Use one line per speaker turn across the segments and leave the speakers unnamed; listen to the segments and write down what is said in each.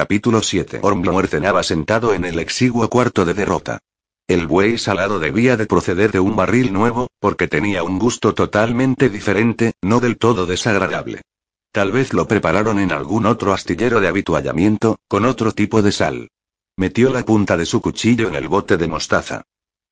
Capítulo 7. Hornblower cenaba sentado en el exiguo cuarto de derrota. El buey salado debía de proceder de un barril nuevo, porque tenía un gusto totalmente diferente, no del todo desagradable. Tal vez lo prepararon en algún otro astillero de habituallamiento, con otro tipo de sal. Metió la punta de su cuchillo en el bote de mostaza.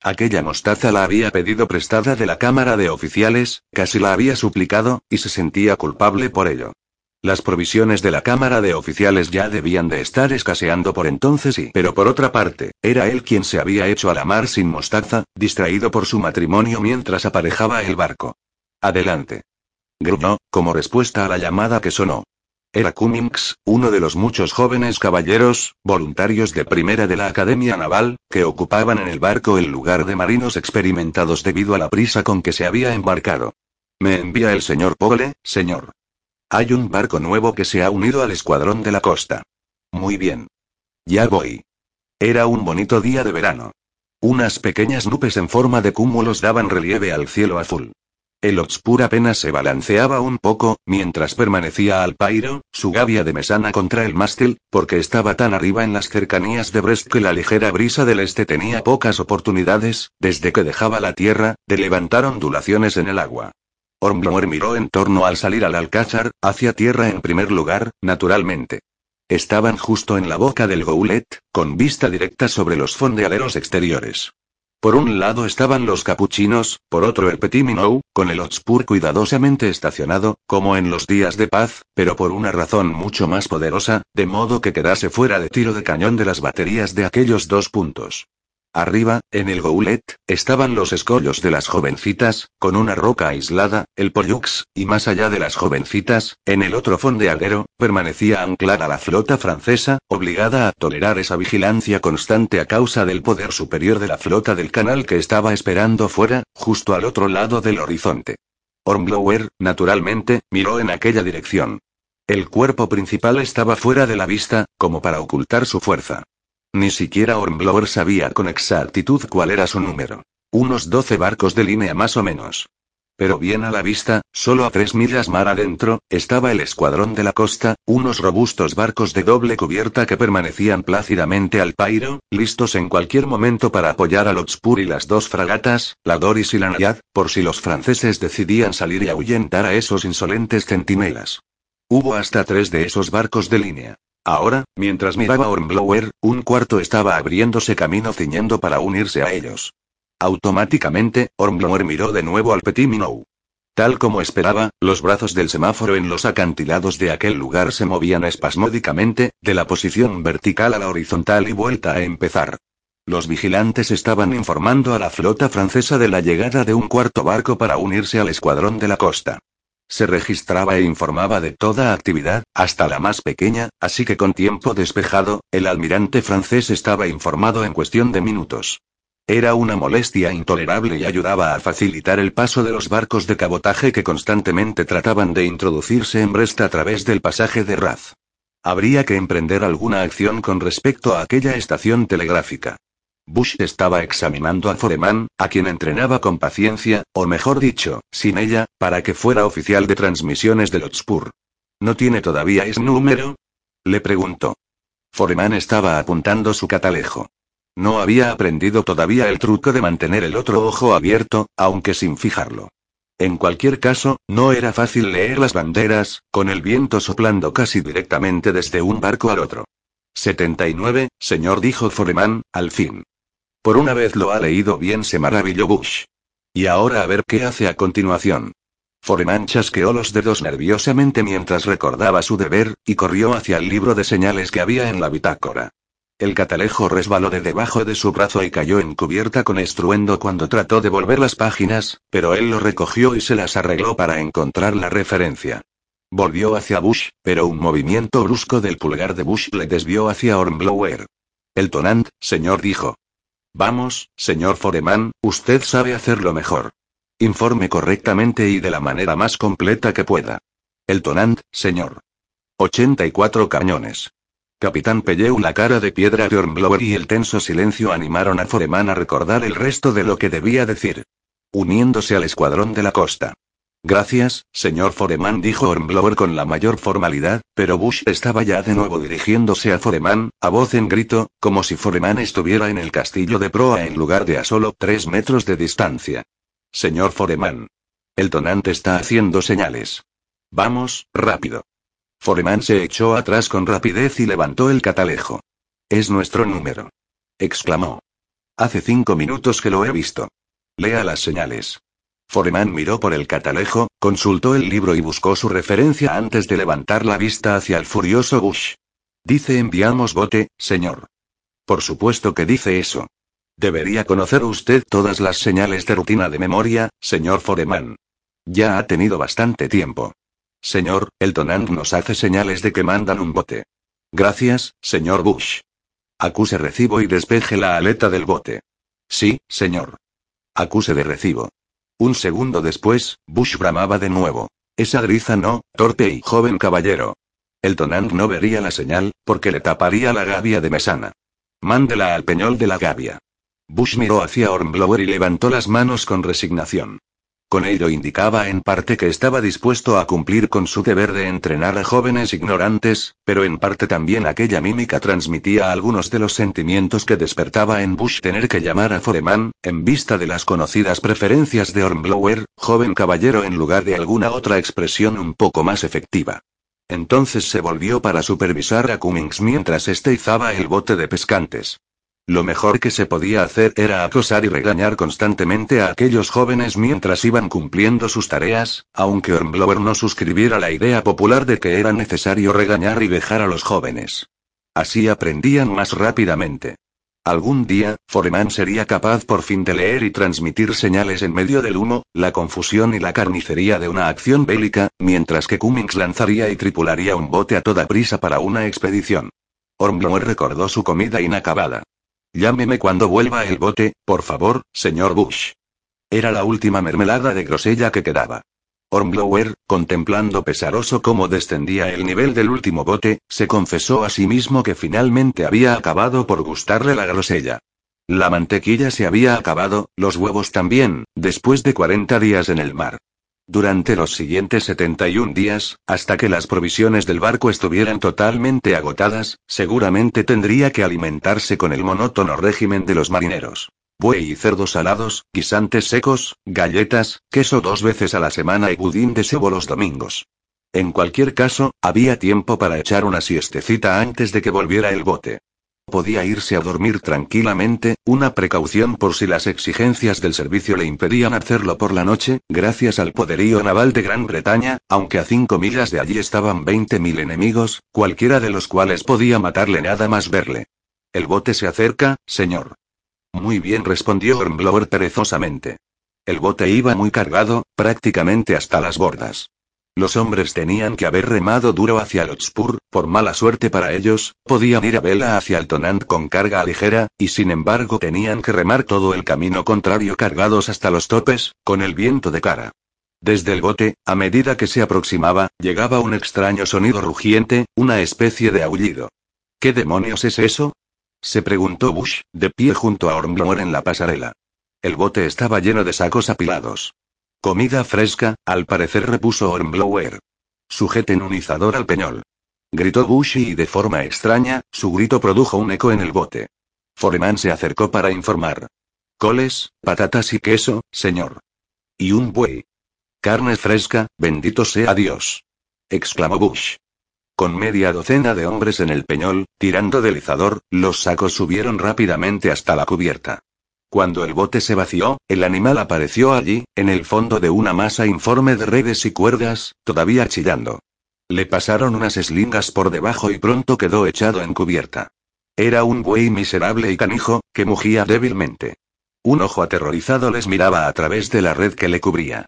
Aquella mostaza la había pedido prestada de la Cámara de Oficiales, casi la había suplicado, y se sentía culpable por ello. Las provisiones de la Cámara de Oficiales ya debían de estar escaseando por entonces y, pero por otra parte, era él quien se había hecho a la mar sin mostaza, distraído por su matrimonio mientras aparejaba el barco. Adelante. Gruñó, como respuesta a la llamada que sonó. Era Cummings, uno de los muchos jóvenes caballeros, voluntarios de primera de la Academia Naval, que ocupaban en el barco el lugar de marinos experimentados debido a la prisa con que se había embarcado. Me envía el señor Pole, señor. Hay un barco nuevo que se ha unido al escuadrón de la costa. Muy bien. Ya voy. Era un bonito día de verano. Unas pequeñas nubes en forma de cúmulos daban relieve al cielo azul. El Otspur apenas se balanceaba un poco, mientras permanecía al pairo, su gavia de mesana contra el mástil, porque estaba tan arriba en las cercanías de Brest que la ligera brisa del este tenía pocas oportunidades, desde que dejaba la tierra, de levantar ondulaciones en el agua. Hornblower miró en torno al salir al alcázar, hacia tierra en primer lugar, naturalmente. Estaban justo en la boca del goulet, con vista directa sobre los fondeaderos exteriores. Por un lado estaban los capuchinos, por otro el Petit Minou, con el Hotspur cuidadosamente estacionado, como en los días de paz, pero por una razón mucho más poderosa, de modo que quedase fuera de tiro de cañón de las baterías de aquellos dos puntos. Arriba, en el goulet, estaban los escollos de las jovencitas, con una roca aislada, el Pollux, y más allá de las jovencitas, en el otro fondeadero, permanecía anclada la flota francesa, obligada a tolerar esa vigilancia constante a causa del poder superior de la flota del canal que estaba esperando fuera, justo al otro lado del horizonte. Hornblower, naturalmente, miró en aquella dirección. El cuerpo principal estaba fuera de la vista, como para ocultar su fuerza. Ni siquiera Hornblower sabía con exactitud cuál era su número. Unos doce barcos de línea más o menos. Pero bien a la vista, solo a tres millas mar adentro, estaba el escuadrón de la costa, unos robustos barcos de doble cubierta que permanecían plácidamente al pairo, listos en cualquier momento para apoyar al Otspur y las dos fragatas, la Doris y la Nayad, por si los franceses decidían salir y ahuyentar a esos insolentes centinelas. Hubo hasta tres de esos barcos de línea. Ahora, mientras miraba Hornblower, un cuarto estaba abriéndose camino ciñendo para unirse a ellos. Automáticamente, Hornblower miró de nuevo al Petit Minou. Tal como esperaba, los brazos del semáforo en los acantilados de aquel lugar se movían espasmódicamente, de la posición vertical a la horizontal y vuelta a empezar. Los vigilantes estaban informando a la flota francesa de la llegada de un cuarto barco para unirse al escuadrón de la costa. Se registraba e informaba de toda actividad, hasta la más pequeña, así que con tiempo despejado, el almirante francés estaba informado en cuestión de minutos. Era una molestia intolerable y ayudaba a facilitar el paso de los barcos de cabotaje que constantemente trataban de introducirse en Brest a través del pasaje de Raz. Habría que emprender alguna acción con respecto a aquella estación telegráfica. Bush estaba examinando a Foreman, a quien entrenaba con paciencia, o mejor dicho, sin ella, para que fuera oficial de transmisiones del Hotspur. ¿No tiene todavía ese número? Le preguntó. Foreman estaba apuntando su catalejo. No había aprendido todavía el truco de mantener el otro ojo abierto, aunque sin fijarlo. En cualquier caso, no era fácil leer las banderas, con el viento soplando casi directamente desde un barco al otro. 79, señor, dijo Foreman, al fin. Por una vez lo ha leído bien, se maravilló Bush. Y ahora a ver qué hace a continuación. Foreman chasqueó los dedos nerviosamente mientras recordaba su deber, y corrió hacia el libro de señales que había en la bitácora. El catalejo resbaló de debajo de su brazo y cayó en cubierta con estruendo cuando trató de volver las páginas, pero él lo recogió y se las arregló para encontrar la referencia. Volvió hacia Bush, pero un movimiento brusco del pulgar de Bush le desvió hacia Hornblower. El tonant, señor, dijo. Vamos, señor Foreman, usted sabe hacerlo mejor. Informe correctamente y de la manera más completa que pueda. El tonant, señor. 84 cañones. Capitán Pelleu, la cara de piedra de Hornblower y el tenso silencio animaron a Foreman a recordar el resto de lo que debía decir. Uniéndose al escuadrón de la costa. Gracias, señor Foreman, dijo Hornblower con la mayor formalidad, pero Bush estaba ya de nuevo dirigiéndose a Foreman, a voz en grito, como si Foreman estuviera en el castillo de proa en lugar de a solo tres metros de distancia. Señor Foreman. El tonante está haciendo señales. Vamos, rápido. Foreman se echó atrás con rapidez y levantó el catalejo. Es nuestro número. exclamó. Hace cinco minutos que lo he visto. Lea las señales. Foreman miró por el catalejo, consultó el libro y buscó su referencia antes de levantar la vista hacia el furioso Bush. Dice enviamos bote, señor. Por supuesto que dice eso. Debería conocer usted todas las señales de rutina de memoria, señor Foreman. Ya ha tenido bastante tiempo. Señor, el tonant nos hace señales de que mandan un bote. Gracias, señor Bush. Acuse recibo y despeje la aleta del bote. Sí, señor. Acuse de recibo. Un segundo después, Bush bramaba de nuevo. Esa griza no, torpe y joven caballero. El tonant no vería la señal, porque le taparía la gavia de mesana. Mándela al peñol de la gavia. Bush miró hacia Hornblower y levantó las manos con resignación. Con ello indicaba en parte que estaba dispuesto a cumplir con su deber de entrenar a jóvenes ignorantes, pero en parte también aquella mímica transmitía algunos de los sentimientos que despertaba en Bush tener que llamar a Foreman, en vista de las conocidas preferencias de Hornblower, joven caballero en lugar de alguna otra expresión un poco más efectiva. Entonces se volvió para supervisar a Cummings mientras este izaba el bote de pescantes. Lo mejor que se podía hacer era acosar y regañar constantemente a aquellos jóvenes mientras iban cumpliendo sus tareas, aunque Hornblower no suscribiera la idea popular de que era necesario regañar y dejar a los jóvenes. Así aprendían más rápidamente. Algún día, Foreman sería capaz por fin de leer y transmitir señales en medio del humo, la confusión y la carnicería de una acción bélica, mientras que Cummings lanzaría y tripularía un bote a toda prisa para una expedición. Hornblower recordó su comida inacabada. Llámeme cuando vuelva el bote, por favor, señor Bush. Era la última mermelada de grosella que quedaba. Hornblower, contemplando pesaroso cómo descendía el nivel del último bote, se confesó a sí mismo que finalmente había acabado por gustarle la grosella. La mantequilla se había acabado, los huevos también, después de 40 días en el mar. Durante los siguientes 71 días, hasta que las provisiones del barco estuvieran totalmente agotadas, seguramente tendría que alimentarse con el monótono régimen de los marineros. Buey y cerdos salados, guisantes secos, galletas, queso dos veces a la semana y budín de sebo los domingos. En cualquier caso, había tiempo para echar una siestecita antes de que volviera el bote. Podía irse a dormir tranquilamente, una precaución por si las exigencias del servicio le impedían hacerlo por la noche, gracias al poderío naval de Gran Bretaña, aunque a cinco millas de allí estaban 20.000 enemigos, cualquiera de los cuales podía matarle nada más verle. El bote se acerca, señor. Muy bien respondió Hornblower perezosamente. El bote iba muy cargado, prácticamente hasta las bordas. Los hombres tenían que haber remado duro hacia el Hotspur, por mala suerte para ellos, podían ir a vela hacia el Tonant con carga ligera, y sin embargo tenían que remar todo el camino contrario cargados hasta los topes, con el viento de cara. Desde el bote, a medida que se aproximaba, llegaba un extraño sonido rugiente, una especie de aullido. ¿Qué demonios es eso? se preguntó Bush, de pie junto a Hornblower en la pasarela. El bote estaba lleno de sacos apilados. Comida fresca, al parecer repuso Hornblower. Sujeten un izador al peñol. Gritó Bushy y de forma extraña, su grito produjo un eco en el bote. Foreman se acercó para informar. Coles, patatas y queso, señor. Y un buey. Carne fresca, bendito sea Dios. exclamó Bush. Con media docena de hombres en el peñol, tirando del izador, los sacos subieron rápidamente hasta la cubierta. Cuando el bote se vació, el animal apareció allí, en el fondo de una masa informe de redes y cuerdas, todavía chillando. Le pasaron unas eslingas por debajo y pronto quedó echado en cubierta. Era un buey miserable y canijo, que mugía débilmente. Un ojo aterrorizado les miraba a través de la red que le cubría.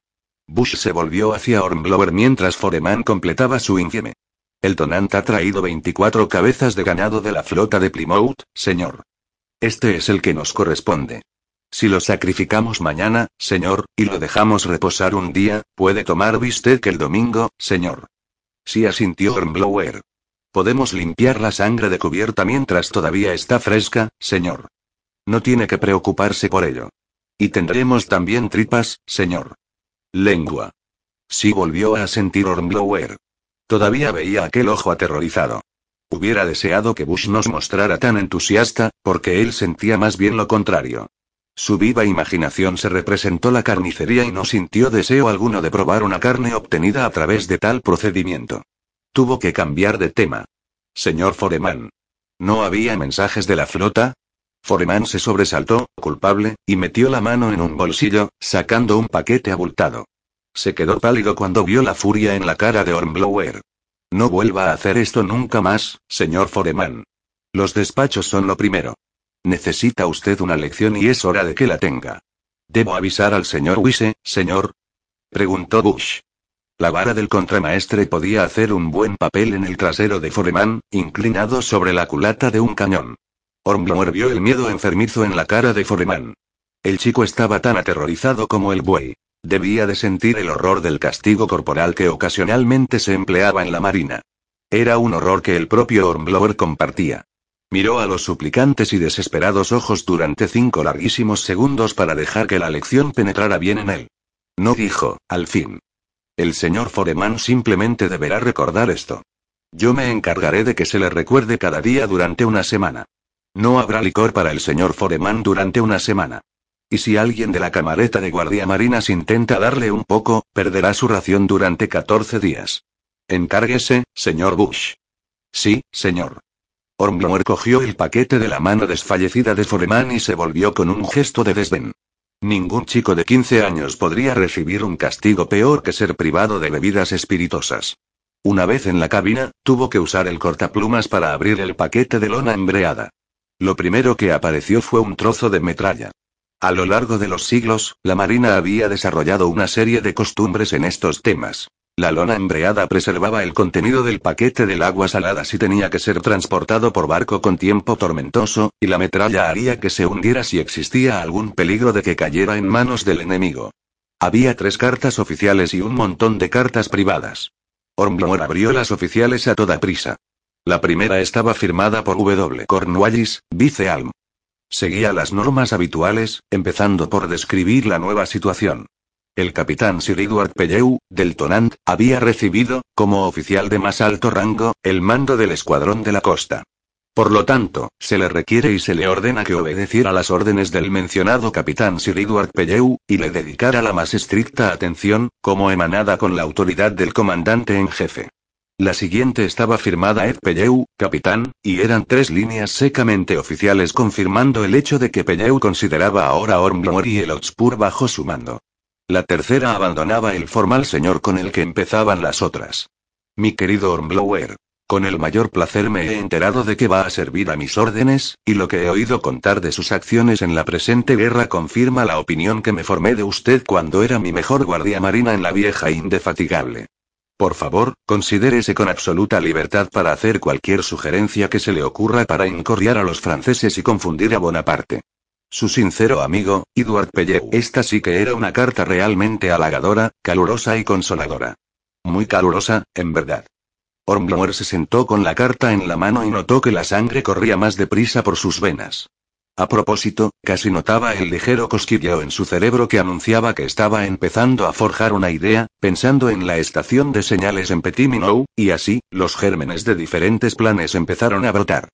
Bush se volvió hacia Hornblower mientras Foreman completaba su infieme. El tonant ha traído 24 cabezas de ganado de la flota de Plymouth, señor. Este es el que nos corresponde. Si lo sacrificamos mañana, señor, y lo dejamos reposar un día, puede tomar bistec el domingo, señor. Sí asintió Hornblower. Podemos limpiar la sangre de cubierta mientras todavía está fresca, señor. No tiene que preocuparse por ello. Y tendremos también tripas, señor. Lengua. Sí volvió a sentir Hornblower. Todavía veía aquel ojo aterrorizado. Hubiera deseado que Bush nos mostrara tan entusiasta, porque él sentía más bien lo contrario. Su viva imaginación se representó la carnicería y no sintió deseo alguno de probar una carne obtenida a través de tal procedimiento. Tuvo que cambiar de tema. Señor Foreman. ¿No había mensajes de la flota? Foreman se sobresaltó, culpable, y metió la mano en un bolsillo, sacando un paquete abultado. Se quedó pálido cuando vio la furia en la cara de Hornblower. No vuelva a hacer esto nunca más, señor Foreman. Los despachos son lo primero. Necesita usted una lección y es hora de que la tenga. ¿Debo avisar al señor Wise, señor? Preguntó Bush. La vara del contramaestre podía hacer un buen papel en el trasero de Foreman, inclinado sobre la culata de un cañón. Hornblower vio el miedo enfermizo en la cara de Foreman. El chico estaba tan aterrorizado como el buey. Debía de sentir el horror del castigo corporal que ocasionalmente se empleaba en la marina. Era un horror que el propio Hornblower compartía. Miró a los suplicantes y desesperados ojos durante cinco larguísimos segundos para dejar que la lección penetrara bien en él. No dijo, al fin. El señor Foreman simplemente deberá recordar esto. Yo me encargaré de que se le recuerde cada día durante una semana. No habrá licor para el señor Foreman durante una semana. Y si alguien de la camareta de guardia marinas intenta darle un poco, perderá su ración durante 14 días. Encárguese, señor Bush. Sí, señor. Hornblower cogió el paquete de la mano desfallecida de Foreman y se volvió con un gesto de desdén. Ningún chico de 15 años podría recibir un castigo peor que ser privado de bebidas espirituosas. Una vez en la cabina, tuvo que usar el cortaplumas para abrir el paquete de lona embreada. Lo primero que apareció fue un trozo de metralla. A lo largo de los siglos, la Marina había desarrollado una serie de costumbres en estos temas. La lona embreada preservaba el contenido del paquete del agua salada si tenía que ser transportado por barco con tiempo tormentoso, y la metralla haría que se hundiera si existía algún peligro de que cayera en manos del enemigo. Había tres cartas oficiales y un montón de cartas privadas. Hornblower abrió las oficiales a toda prisa. La primera estaba firmada por W. Cornwallis, vicealm. Seguía las normas habituales, empezando por describir la nueva situación. El capitán Sir Edward Pellew, del Tonant, había recibido, como oficial de más alto rango, el mando del escuadrón de la costa. Por lo tanto, se le requiere y se le ordena que obedeciera las órdenes del mencionado capitán Sir Edward Pellew, y le dedicara la más estricta atención, como emanada con la autoridad del comandante en jefe. La siguiente estaba firmada Ed Pellew, capitán, y eran tres líneas secamente oficiales confirmando el hecho de que Pellew consideraba ahora a Ormblor y el Hotspur bajo su mando. La tercera abandonaba el formal señor con el que empezaban las otras. Mi querido Ormblower, con el mayor placer me he enterado de que va a servir a mis órdenes, y lo que he oído contar de sus acciones en la presente guerra confirma la opinión que me formé de usted cuando era mi mejor guardia marina en la vieja indefatigable. Por favor, considérese con absoluta libertad para hacer cualquier sugerencia que se le ocurra para incorriar a los franceses y confundir a Bonaparte. Su sincero amigo, Edward Pellew. Esta sí que era una carta realmente halagadora, calurosa y consoladora. Muy calurosa, en verdad. Hornblower se sentó con la carta en la mano y notó que la sangre corría más deprisa por sus venas. A propósito, casi notaba el ligero cosquilleo en su cerebro que anunciaba que estaba empezando a forjar una idea, pensando en la estación de señales en Petit Minou, y así, los gérmenes de diferentes planes empezaron a brotar.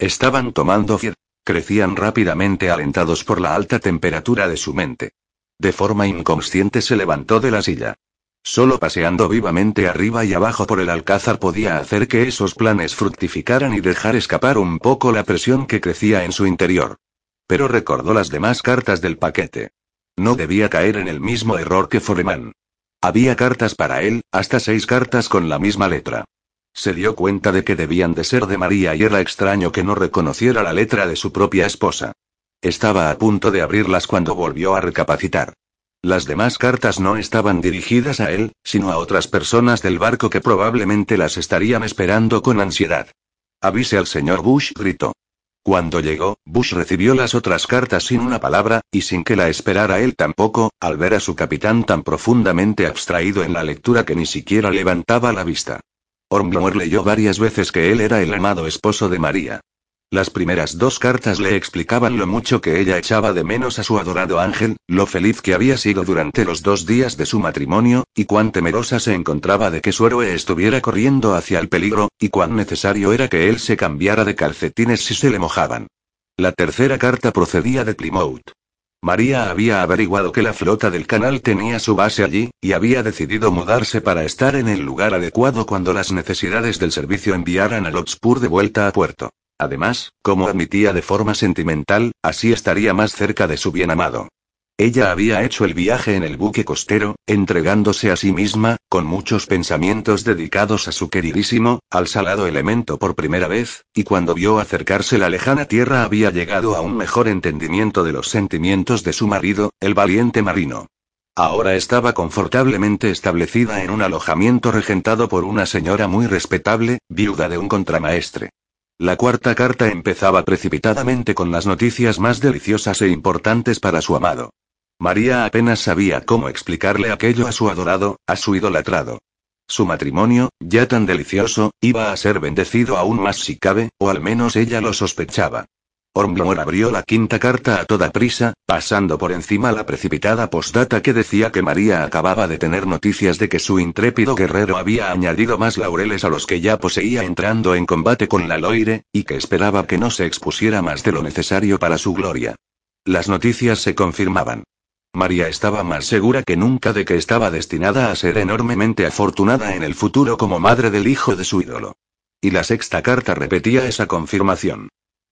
Estaban tomando fiel. Crecían rápidamente alentados por la alta temperatura de su mente. De forma inconsciente se levantó de la silla. Solo paseando vivamente arriba y abajo por el alcázar podía hacer que esos planes fructificaran y dejar escapar un poco la presión que crecía en su interior. Pero recordó las demás cartas del paquete. No debía caer en el mismo error que Foreman. Había cartas para él, hasta seis cartas con la misma letra. Se dio cuenta de que debían de ser de María y era extraño que no reconociera la letra de su propia esposa. Estaba a punto de abrirlas cuando volvió a recapacitar. Las demás cartas no estaban dirigidas a él, sino a otras personas del barco que probablemente las estarían esperando con ansiedad. Avise al señor Bush, gritó. Cuando llegó, Bush recibió las otras cartas sin una palabra, y sin que la esperara él tampoco, al ver a su capitán tan profundamente abstraído en la lectura que ni siquiera levantaba la vista. Hornblower leyó varias veces que él era el amado esposo de María. Las primeras dos cartas le explicaban lo mucho que ella echaba de menos a su adorado ángel, lo feliz que había sido durante los dos días de su matrimonio, y cuán temerosa se encontraba de que su héroe estuviera corriendo hacia el peligro, y cuán necesario era que él se cambiara de calcetines si se le mojaban. La tercera carta procedía de Plymouth. María había averiguado que la flota del canal tenía su base allí, y había decidido mudarse para estar en el lugar adecuado cuando las necesidades del servicio enviaran a Lotspur de vuelta a puerto. Además, como admitía de forma sentimental, así estaría más cerca de su bien amado. Ella había hecho el viaje en el buque costero, entregándose a sí misma, con muchos pensamientos dedicados a su queridísimo, al salado elemento por primera vez, y cuando vio acercarse la lejana tierra había llegado a un mejor entendimiento de los sentimientos de su marido, el valiente marino. Ahora estaba confortablemente establecida en un alojamiento regentado por una señora muy respetable, viuda de un contramaestre. La cuarta carta empezaba precipitadamente con las noticias más deliciosas e importantes para su amado. María apenas sabía cómo explicarle aquello a su adorado, a su idolatrado. Su matrimonio, ya tan delicioso, iba a ser bendecido aún más si cabe, o al menos ella lo sospechaba. Ormblor abrió la quinta carta a toda prisa, pasando por encima la precipitada postdata que decía que María acababa de tener noticias de que su intrépido guerrero había añadido más laureles a los que ya poseía entrando en combate con la Loire, y que esperaba que no se expusiera más de lo necesario para su gloria. Las noticias se confirmaban. María estaba más segura que nunca de que estaba destinada a ser enormemente afortunada en el futuro como madre del hijo de su ídolo. Y la sexta carta repetía esa confirmación.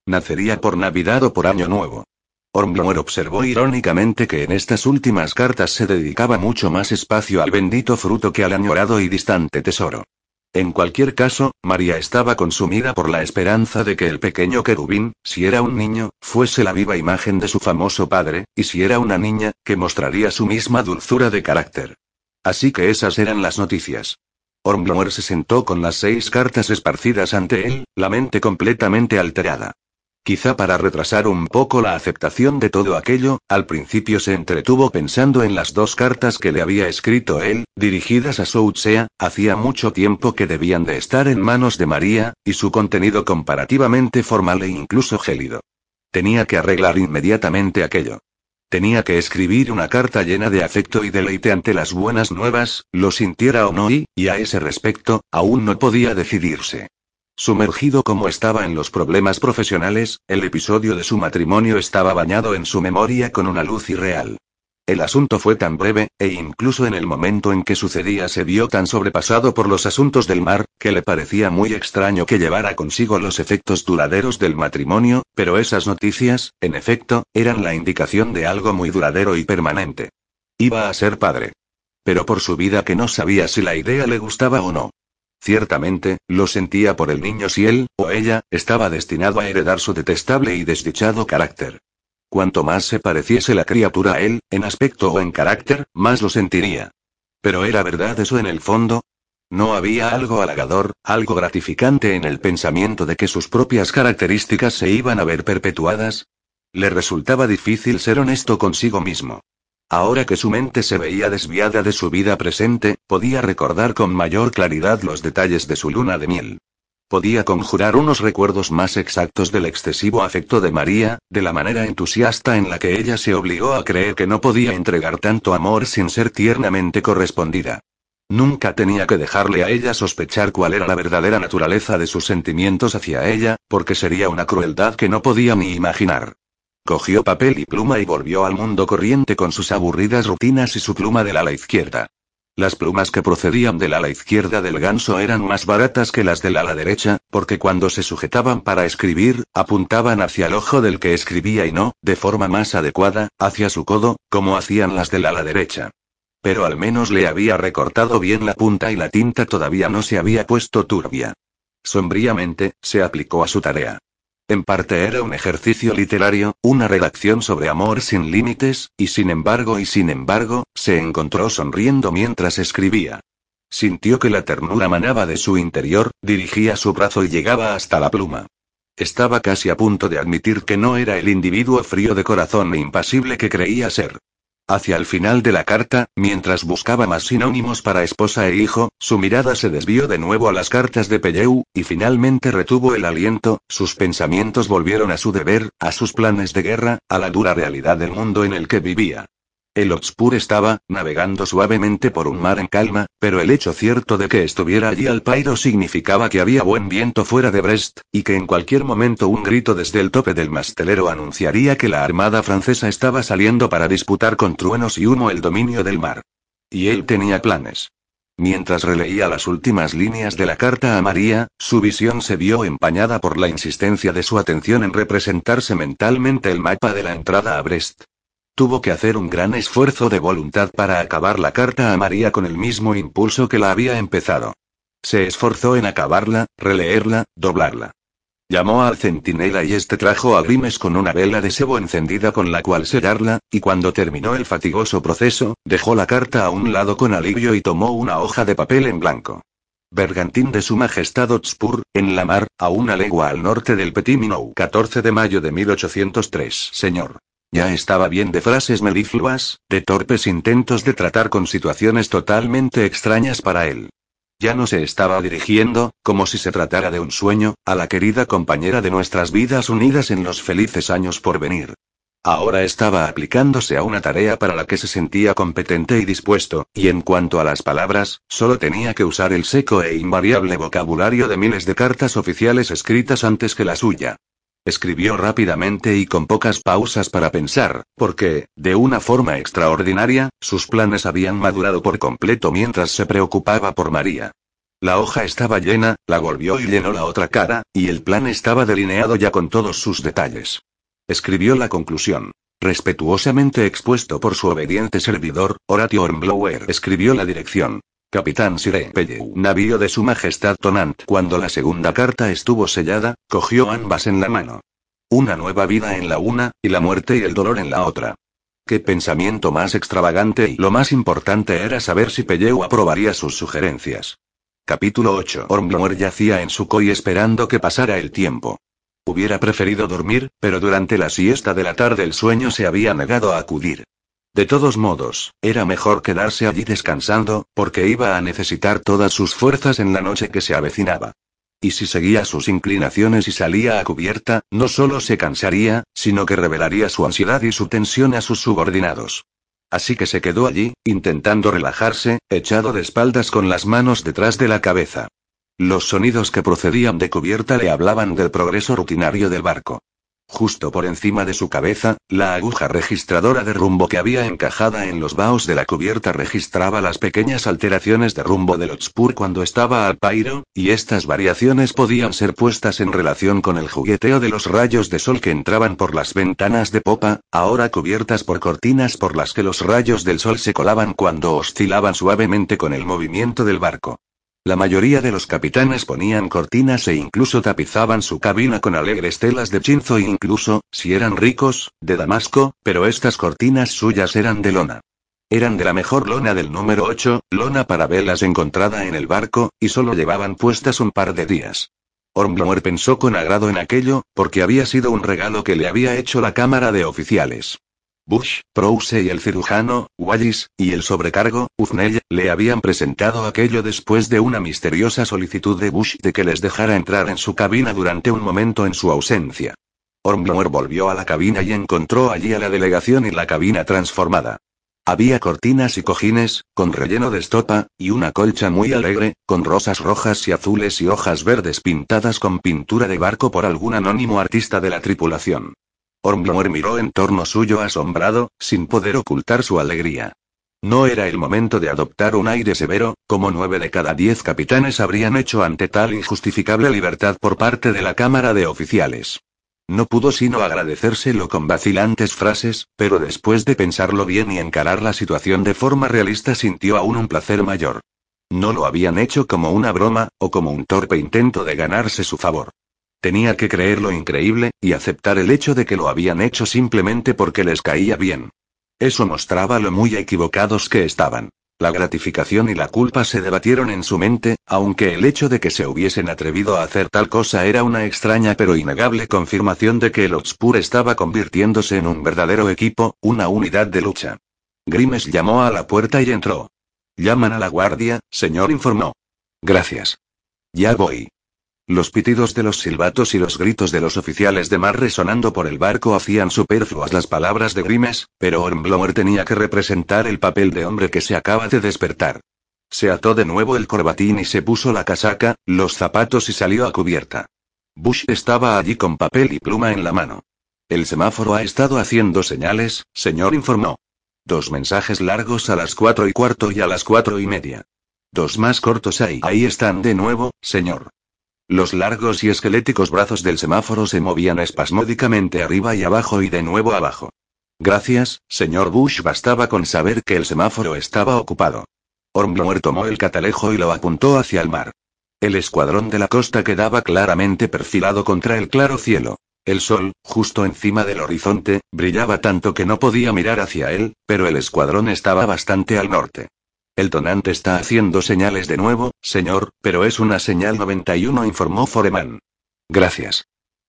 Nacería por Navidad o por Año Nuevo. Ormblor observó irónicamente que en estas últimas cartas se dedicaba mucho más espacio al bendito fruto que al añorado y distante tesoro. En cualquier caso, María estaba consumida por la esperanza de que el pequeño querubín, si era un niño, fuese la viva imagen de su famoso padre, y si era una niña, que mostraría su misma dulzura de carácter. Así que esas eran las noticias. Ormblor se sentó con las seis cartas esparcidas ante él, la mente completamente alterada. Quizá para retrasar un poco la aceptación de todo aquello, al principio se entretuvo pensando en las dos cartas que le había escrito él, dirigidas a Soutsea, hacía mucho tiempo que debían de estar en manos de María, y su contenido comparativamente formal e incluso gélido. Tenía que arreglar inmediatamente aquello. Tenía que escribir una carta llena de afecto y deleite ante las buenas nuevas, lo sintiera o no y, y a ese respecto, aún no podía decidirse. Sumergido como estaba en los problemas profesionales, el episodio de su matrimonio estaba bañado en su memoria con una luz irreal. El asunto fue tan breve, e incluso en el momento en que sucedía se vio tan sobrepasado por los asuntos del mar, que le parecía muy extraño que llevara consigo los efectos duraderos del matrimonio, pero esas noticias, en efecto, eran la indicación de algo muy duradero y permanente. Iba a ser padre. Pero por su vida que no sabía si la idea le gustaba o no. Ciertamente, lo sentía por el niño si él, o ella, estaba destinado a heredar su detestable y desdichado carácter. Cuanto más se pareciese la criatura a él, en aspecto o en carácter, más lo sentiría. Pero ¿era verdad eso en el fondo? ¿No había algo halagador, algo gratificante en el pensamiento de que sus propias características se iban a ver perpetuadas? Le resultaba difícil ser honesto consigo mismo. Ahora que su mente se veía desviada de su vida presente, podía recordar con mayor claridad los detalles de su luna de miel. Podía conjurar unos recuerdos más exactos del excesivo afecto de María, de la manera entusiasta en la que ella se obligó a creer que no podía entregar tanto amor sin ser tiernamente correspondida. Nunca tenía que dejarle a ella sospechar cuál era la verdadera naturaleza de sus sentimientos hacia ella, porque sería una crueldad que no podía ni imaginar. Cogió papel y pluma y volvió al mundo corriente con sus aburridas rutinas y su pluma del ala izquierda. Las plumas que procedían del ala izquierda del ganso eran más baratas que las del ala derecha, porque cuando se sujetaban para escribir, apuntaban hacia el ojo del que escribía y no, de forma más adecuada, hacia su codo, como hacían las del ala derecha. Pero al menos le había recortado bien la punta y la tinta todavía no se había puesto turbia. Sombríamente, se aplicó a su tarea. En parte era un ejercicio literario, una redacción sobre amor sin límites, y sin embargo y sin embargo, se encontró sonriendo mientras escribía. Sintió que la ternura manaba de su interior, dirigía su brazo y llegaba hasta la pluma. Estaba casi a punto de admitir que no era el individuo frío de corazón e impasible que creía ser. Hacia el final de la carta, mientras buscaba más sinónimos para esposa e hijo, su mirada se desvió de nuevo a las cartas de Pelleu, y finalmente retuvo el aliento, sus pensamientos volvieron a su deber, a sus planes de guerra, a la dura realidad del mundo en el que vivía. El Oxpur estaba, navegando suavemente por un mar en calma, pero el hecho cierto de que estuviera allí al pairo significaba que había buen viento fuera de Brest, y que en cualquier momento un grito desde el tope del mastelero anunciaría que la armada francesa estaba saliendo para disputar con truenos y humo el dominio del mar. Y él tenía planes. Mientras releía las últimas líneas de la carta a María, su visión se vio empañada por la insistencia de su atención en representarse mentalmente el mapa de la entrada a Brest. Tuvo que hacer un gran esfuerzo de voluntad para acabar la carta a María con el mismo impulso que la había empezado. Se esforzó en acabarla, releerla, doblarla. Llamó al centinela y este trajo a Grimes con una vela de sebo encendida con la cual sellarla, y cuando terminó el fatigoso proceso, dejó la carta a un lado con alivio y tomó una hoja de papel en blanco. Bergantín de Su Majestad Otspur, en la mar, a una legua al norte del Petit Minou. 14 de mayo de 1803. Señor. Ya estaba bien de frases melifluas, de torpes intentos de tratar con situaciones totalmente extrañas para él. Ya no se estaba dirigiendo, como si se tratara de un sueño, a la querida compañera de nuestras vidas unidas en los felices años por venir. Ahora estaba aplicándose a una tarea para la que se sentía competente y dispuesto, y en cuanto a las palabras, solo tenía que usar el seco e invariable vocabulario de miles de cartas oficiales escritas antes que la suya. Escribió rápidamente y con pocas pausas para pensar, porque, de una forma extraordinaria, sus planes habían madurado por completo mientras se preocupaba por María. La hoja estaba llena, la volvió y llenó la otra cara, y el plan estaba delineado ya con todos sus detalles. Escribió la conclusión. Respetuosamente expuesto por su obediente servidor, Horatio Hornblower escribió la dirección. Capitán Sire Pelleu, navío de Su Majestad Tonant. Cuando la segunda carta estuvo sellada, cogió ambas en la mano. Una nueva vida en la una, y la muerte y el dolor en la otra. Qué pensamiento más extravagante y lo más importante era saber si Pelleu aprobaría sus sugerencias. Capítulo 8. Ormblor yacía en su coy esperando que pasara el tiempo. Hubiera preferido dormir, pero durante la siesta de la tarde el sueño se había negado a acudir. De todos modos, era mejor quedarse allí descansando, porque iba a necesitar todas sus fuerzas en la noche que se avecinaba. Y si seguía sus inclinaciones y salía a cubierta, no solo se cansaría, sino que revelaría su ansiedad y su tensión a sus subordinados. Así que se quedó allí, intentando relajarse, echado de espaldas con las manos detrás de la cabeza. Los sonidos que procedían de cubierta le hablaban del progreso rutinario del barco. Justo por encima de su cabeza, la aguja registradora de rumbo que había encajada en los vaos de la cubierta registraba las pequeñas alteraciones de rumbo del Otspur cuando estaba al pairo, y estas variaciones podían ser puestas en relación con el jugueteo de los rayos de sol que entraban por las ventanas de popa, ahora cubiertas por cortinas por las que los rayos del sol se colaban cuando oscilaban suavemente con el movimiento del barco. La mayoría de los capitanes ponían cortinas e incluso tapizaban su cabina con alegres telas de chinzo e incluso, si eran ricos, de damasco, pero estas cortinas suyas eran de lona. Eran de la mejor lona del número 8, lona para velas encontrada en el barco, y solo llevaban puestas un par de días. Ormblower pensó con agrado en aquello, porque había sido un regalo que le había hecho la Cámara de Oficiales. Bush, Prowse y el cirujano, Wallis, y el sobrecargo, Uznell, le habían presentado aquello después de una misteriosa solicitud de Bush de que les dejara entrar en su cabina durante un momento en su ausencia. Ormblower volvió a la cabina y encontró allí a la delegación y la cabina transformada. Había cortinas y cojines, con relleno de estopa, y una colcha muy alegre, con rosas rojas y azules y hojas verdes pintadas con pintura de barco por algún anónimo artista de la tripulación. Ormblower miró en torno suyo asombrado, sin poder ocultar su alegría. No era el momento de adoptar un aire severo, como nueve de cada diez capitanes habrían hecho ante tal injustificable libertad por parte de la Cámara de Oficiales. No pudo sino agradecérselo con vacilantes frases, pero después de pensarlo bien y encarar la situación de forma realista sintió aún un placer mayor. No lo habían hecho como una broma, o como un torpe intento de ganarse su favor. Tenía que creer lo increíble, y aceptar el hecho de que lo habían hecho simplemente porque les caía bien. Eso mostraba lo muy equivocados que estaban. La gratificación y la culpa se debatieron en su mente, aunque el hecho de que se hubiesen atrevido a hacer tal cosa era una extraña pero innegable confirmación de que el Obscur estaba convirtiéndose en un verdadero equipo, una unidad de lucha. Grimes llamó a la puerta y entró. Llaman a la guardia, señor informó. Gracias. Ya voy. Los pitidos de los silbatos y los gritos de los oficiales de mar resonando por el barco hacían superfluas las palabras de Grimes, pero Hornblower tenía que representar el papel de hombre que se acaba de despertar. Se ató de nuevo el corbatín y se puso la casaca, los zapatos y salió a cubierta. Bush estaba allí con papel y pluma en la mano. El semáforo ha estado haciendo señales, señor informó. Dos mensajes largos a las cuatro y cuarto y a las cuatro y media. Dos más cortos ahí. Ahí están de nuevo, señor. Los largos y esqueléticos brazos del semáforo se movían espasmódicamente arriba y abajo y de nuevo abajo. Gracias, señor Bush. Bastaba con saber que el semáforo estaba ocupado. Hornblower tomó el catalejo y lo apuntó hacia el mar. El escuadrón de la costa quedaba claramente perfilado contra el claro cielo. El sol, justo encima del horizonte, brillaba tanto que no podía mirar hacia él, pero el escuadrón estaba bastante al norte. El tonante está haciendo señales de nuevo, señor, pero es una señal 91, informó Foreman. Gracias.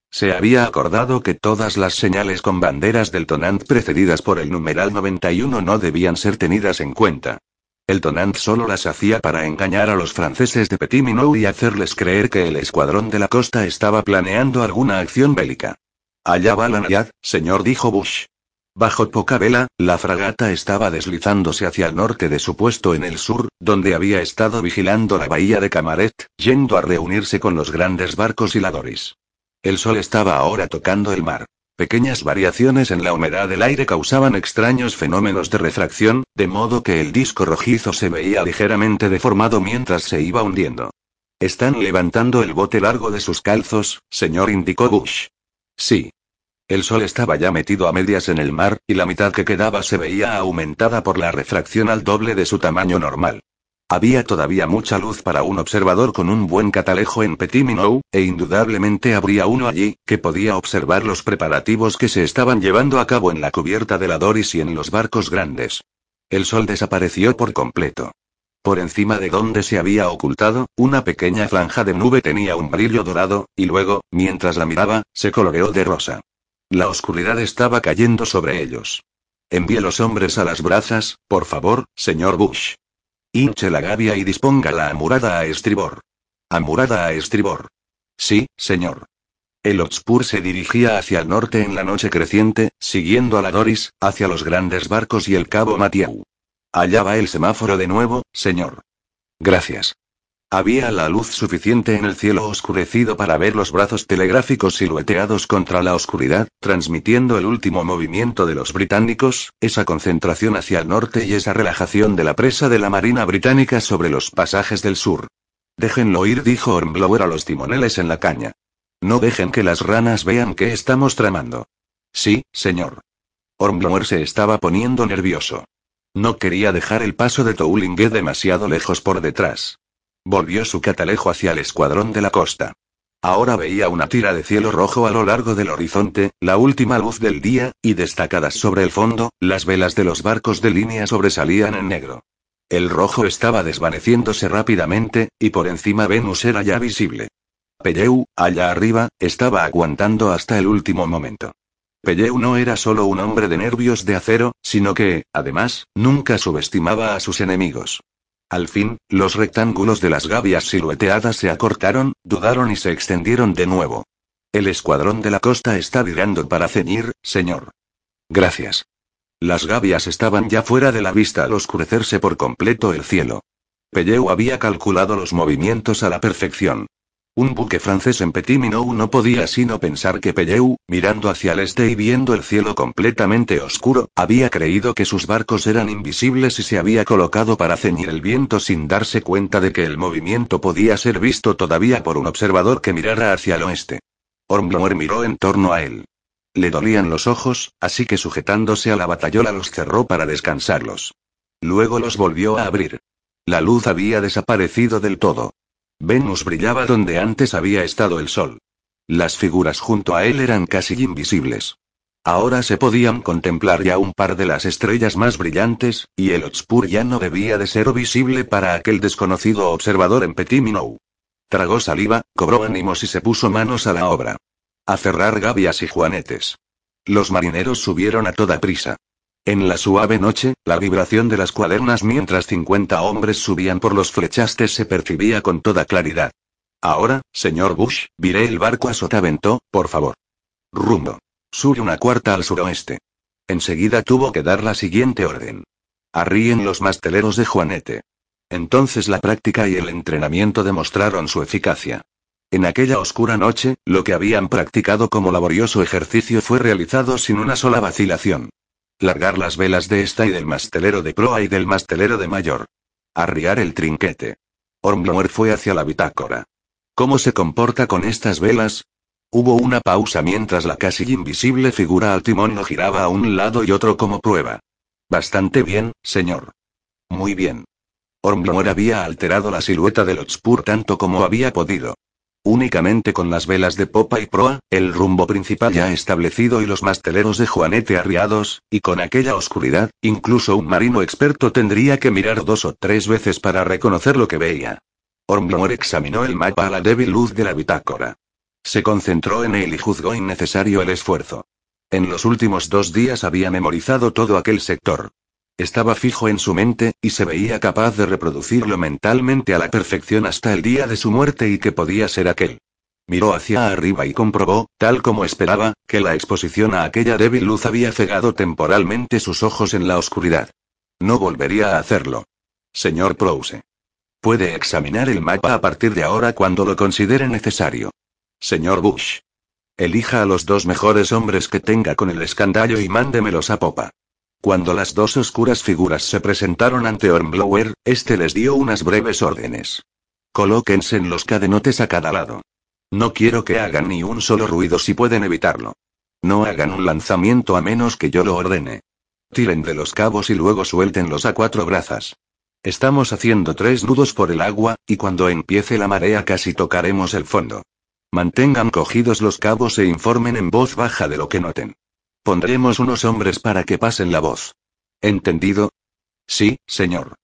Se había acordado que todas las señales con banderas del tonant precedidas por el numeral 91 no debían ser tenidas en cuenta. El tonant solo las hacía para engañar a los franceses de Petit Minou y hacerles creer que el escuadrón de la costa estaba planeando alguna acción bélica. Allá va la Nayad, señor, dijo Bush. Bajo poca vela, la fragata estaba deslizándose hacia el norte de su puesto en el sur, donde había estado vigilando la bahía de Camaret, yendo a reunirse con los grandes barcos y la Doris. El sol estaba ahora tocando el mar. Pequeñas variaciones en la humedad del aire causaban extraños fenómenos de refracción, de modo que el disco rojizo se veía ligeramente deformado mientras se iba hundiendo. Están levantando el bote largo de sus calzos, señor, indicó Bush. Sí. El sol estaba ya metido a medias en el mar, y la mitad que quedaba se veía aumentada por la refracción al doble de su tamaño normal. Había todavía mucha luz para un observador con un buen catalejo en Petit Minou, e indudablemente habría uno allí, que podía observar los preparativos que se estaban llevando a cabo en la cubierta de la Doris y en los barcos grandes. El sol desapareció por completo. Por encima de donde se había ocultado, una pequeña franja de nube tenía un brillo dorado, y luego, mientras la miraba, se coloreó de rosa. La oscuridad estaba cayendo sobre ellos. Envíe los hombres a las brazas, por favor, señor Bush. Hinche la gavia y disponga la amurada a estribor. Amurada a estribor. Sí, señor. El Otspur se dirigía hacia el norte en la noche creciente, siguiendo a la Doris, hacia los grandes barcos y el cabo Matiau. Allá va el semáforo de nuevo, señor. Gracias. Había la luz suficiente en el cielo oscurecido para ver los brazos telegráficos silueteados contra la oscuridad, transmitiendo el último movimiento de los británicos, esa concentración hacia el norte y esa relajación de la presa de la Marina británica sobre los pasajes del sur. Déjenlo ir, dijo Hornblower a los timoneles en la caña. No dejen que las ranas vean qué estamos tramando. Sí, señor. Hornblower se estaba poniendo nervioso. No quería dejar el paso de Toulingue demasiado lejos por detrás. Volvió su catalejo hacia el escuadrón de la costa. Ahora veía una tira de cielo rojo a lo largo del horizonte, la última luz del día, y destacadas sobre el fondo, las velas de los barcos de línea sobresalían en negro. El rojo estaba desvaneciéndose rápidamente, y por encima Venus era ya visible. Pelleu, allá arriba, estaba aguantando hasta el último momento. Pelleu no era solo un hombre de nervios de acero, sino que, además, nunca subestimaba a sus enemigos. Al fin, los rectángulos de las gavias silueteadas se acortaron, dudaron y se extendieron de nuevo. El escuadrón de la costa está virando para ceñir, señor. Gracias. Las gavias estaban ya fuera de la vista al oscurecerse por completo el cielo. Pelleu había calculado los movimientos a la perfección. Un buque francés en Petit Minou no podía sino pensar que Pelleu, mirando hacia el este y viendo el cielo completamente oscuro, había creído que sus barcos eran invisibles y se había colocado para ceñir el viento sin darse cuenta de que el movimiento podía ser visto todavía por un observador que mirara hacia el oeste. Hornblower miró en torno a él. Le dolían los ojos, así que sujetándose a la batallola los cerró para descansarlos. Luego los volvió a abrir. La luz había desaparecido del todo. Venus brillaba donde antes había estado el sol. Las figuras junto a él eran casi invisibles. Ahora se podían contemplar ya un par de las estrellas más brillantes, y el Otspur ya no debía de ser visible para aquel desconocido observador en Petit Minou. Tragó saliva, cobró ánimos y se puso manos a la obra. A cerrar gavias y juanetes. Los marineros subieron a toda prisa. En la suave noche, la vibración de las cuadernas mientras 50 hombres subían por los flechastes se percibía con toda claridad. Ahora, señor Bush, viré el barco a Sotavento, por favor. Rumbo. Sube una cuarta al suroeste. Enseguida tuvo que dar la siguiente orden. Arríen los masteleros de Juanete. Entonces la práctica y el entrenamiento demostraron su eficacia. En aquella oscura noche, lo que habían practicado como laborioso ejercicio fue realizado sin una sola vacilación. Largar las velas de esta y del mastelero de proa y del mastelero de mayor. Arriar el trinquete. Ormlower fue hacia la bitácora. ¿Cómo se comporta con estas velas? Hubo una pausa mientras la casi invisible figura al timón lo giraba a un lado y otro como prueba. Bastante bien, señor. Muy bien. Ormlower había alterado la silueta del Otspur tanto como había podido. Únicamente con las velas de popa y proa, el rumbo principal ya establecido y los masteleros de Juanete arriados, y con aquella oscuridad, incluso un marino experto tendría que mirar dos o tres veces para reconocer lo que veía. Ormblor examinó el mapa a la débil luz de la bitácora. Se concentró en él y juzgó innecesario el esfuerzo. En los últimos dos días había memorizado todo aquel sector. Estaba fijo en su mente, y se veía capaz de reproducirlo mentalmente a la perfección hasta el día de su muerte y que podía ser aquel. Miró hacia arriba y comprobó, tal como esperaba, que la exposición a aquella débil luz había cegado temporalmente sus ojos en la oscuridad. No volvería a hacerlo. Señor Prouse. Puede examinar el mapa a partir de ahora cuando lo considere necesario. Señor Bush. Elija a los dos mejores hombres que tenga con el escandallo y mándemelos a popa. Cuando las dos oscuras figuras se presentaron ante Ormblower, este les dio unas breves órdenes. Colóquense en los cadenotes a cada lado. No quiero que hagan ni un solo ruido si pueden evitarlo. No hagan un lanzamiento a menos que yo lo ordene. Tiren de los cabos y luego suéltenlos a cuatro brazas. Estamos haciendo tres nudos por el agua, y cuando empiece la marea casi tocaremos el fondo. Mantengan cogidos los cabos e informen en voz baja de lo que noten. Pondremos unos hombres para que pasen la voz. ¿Entendido? Sí, señor.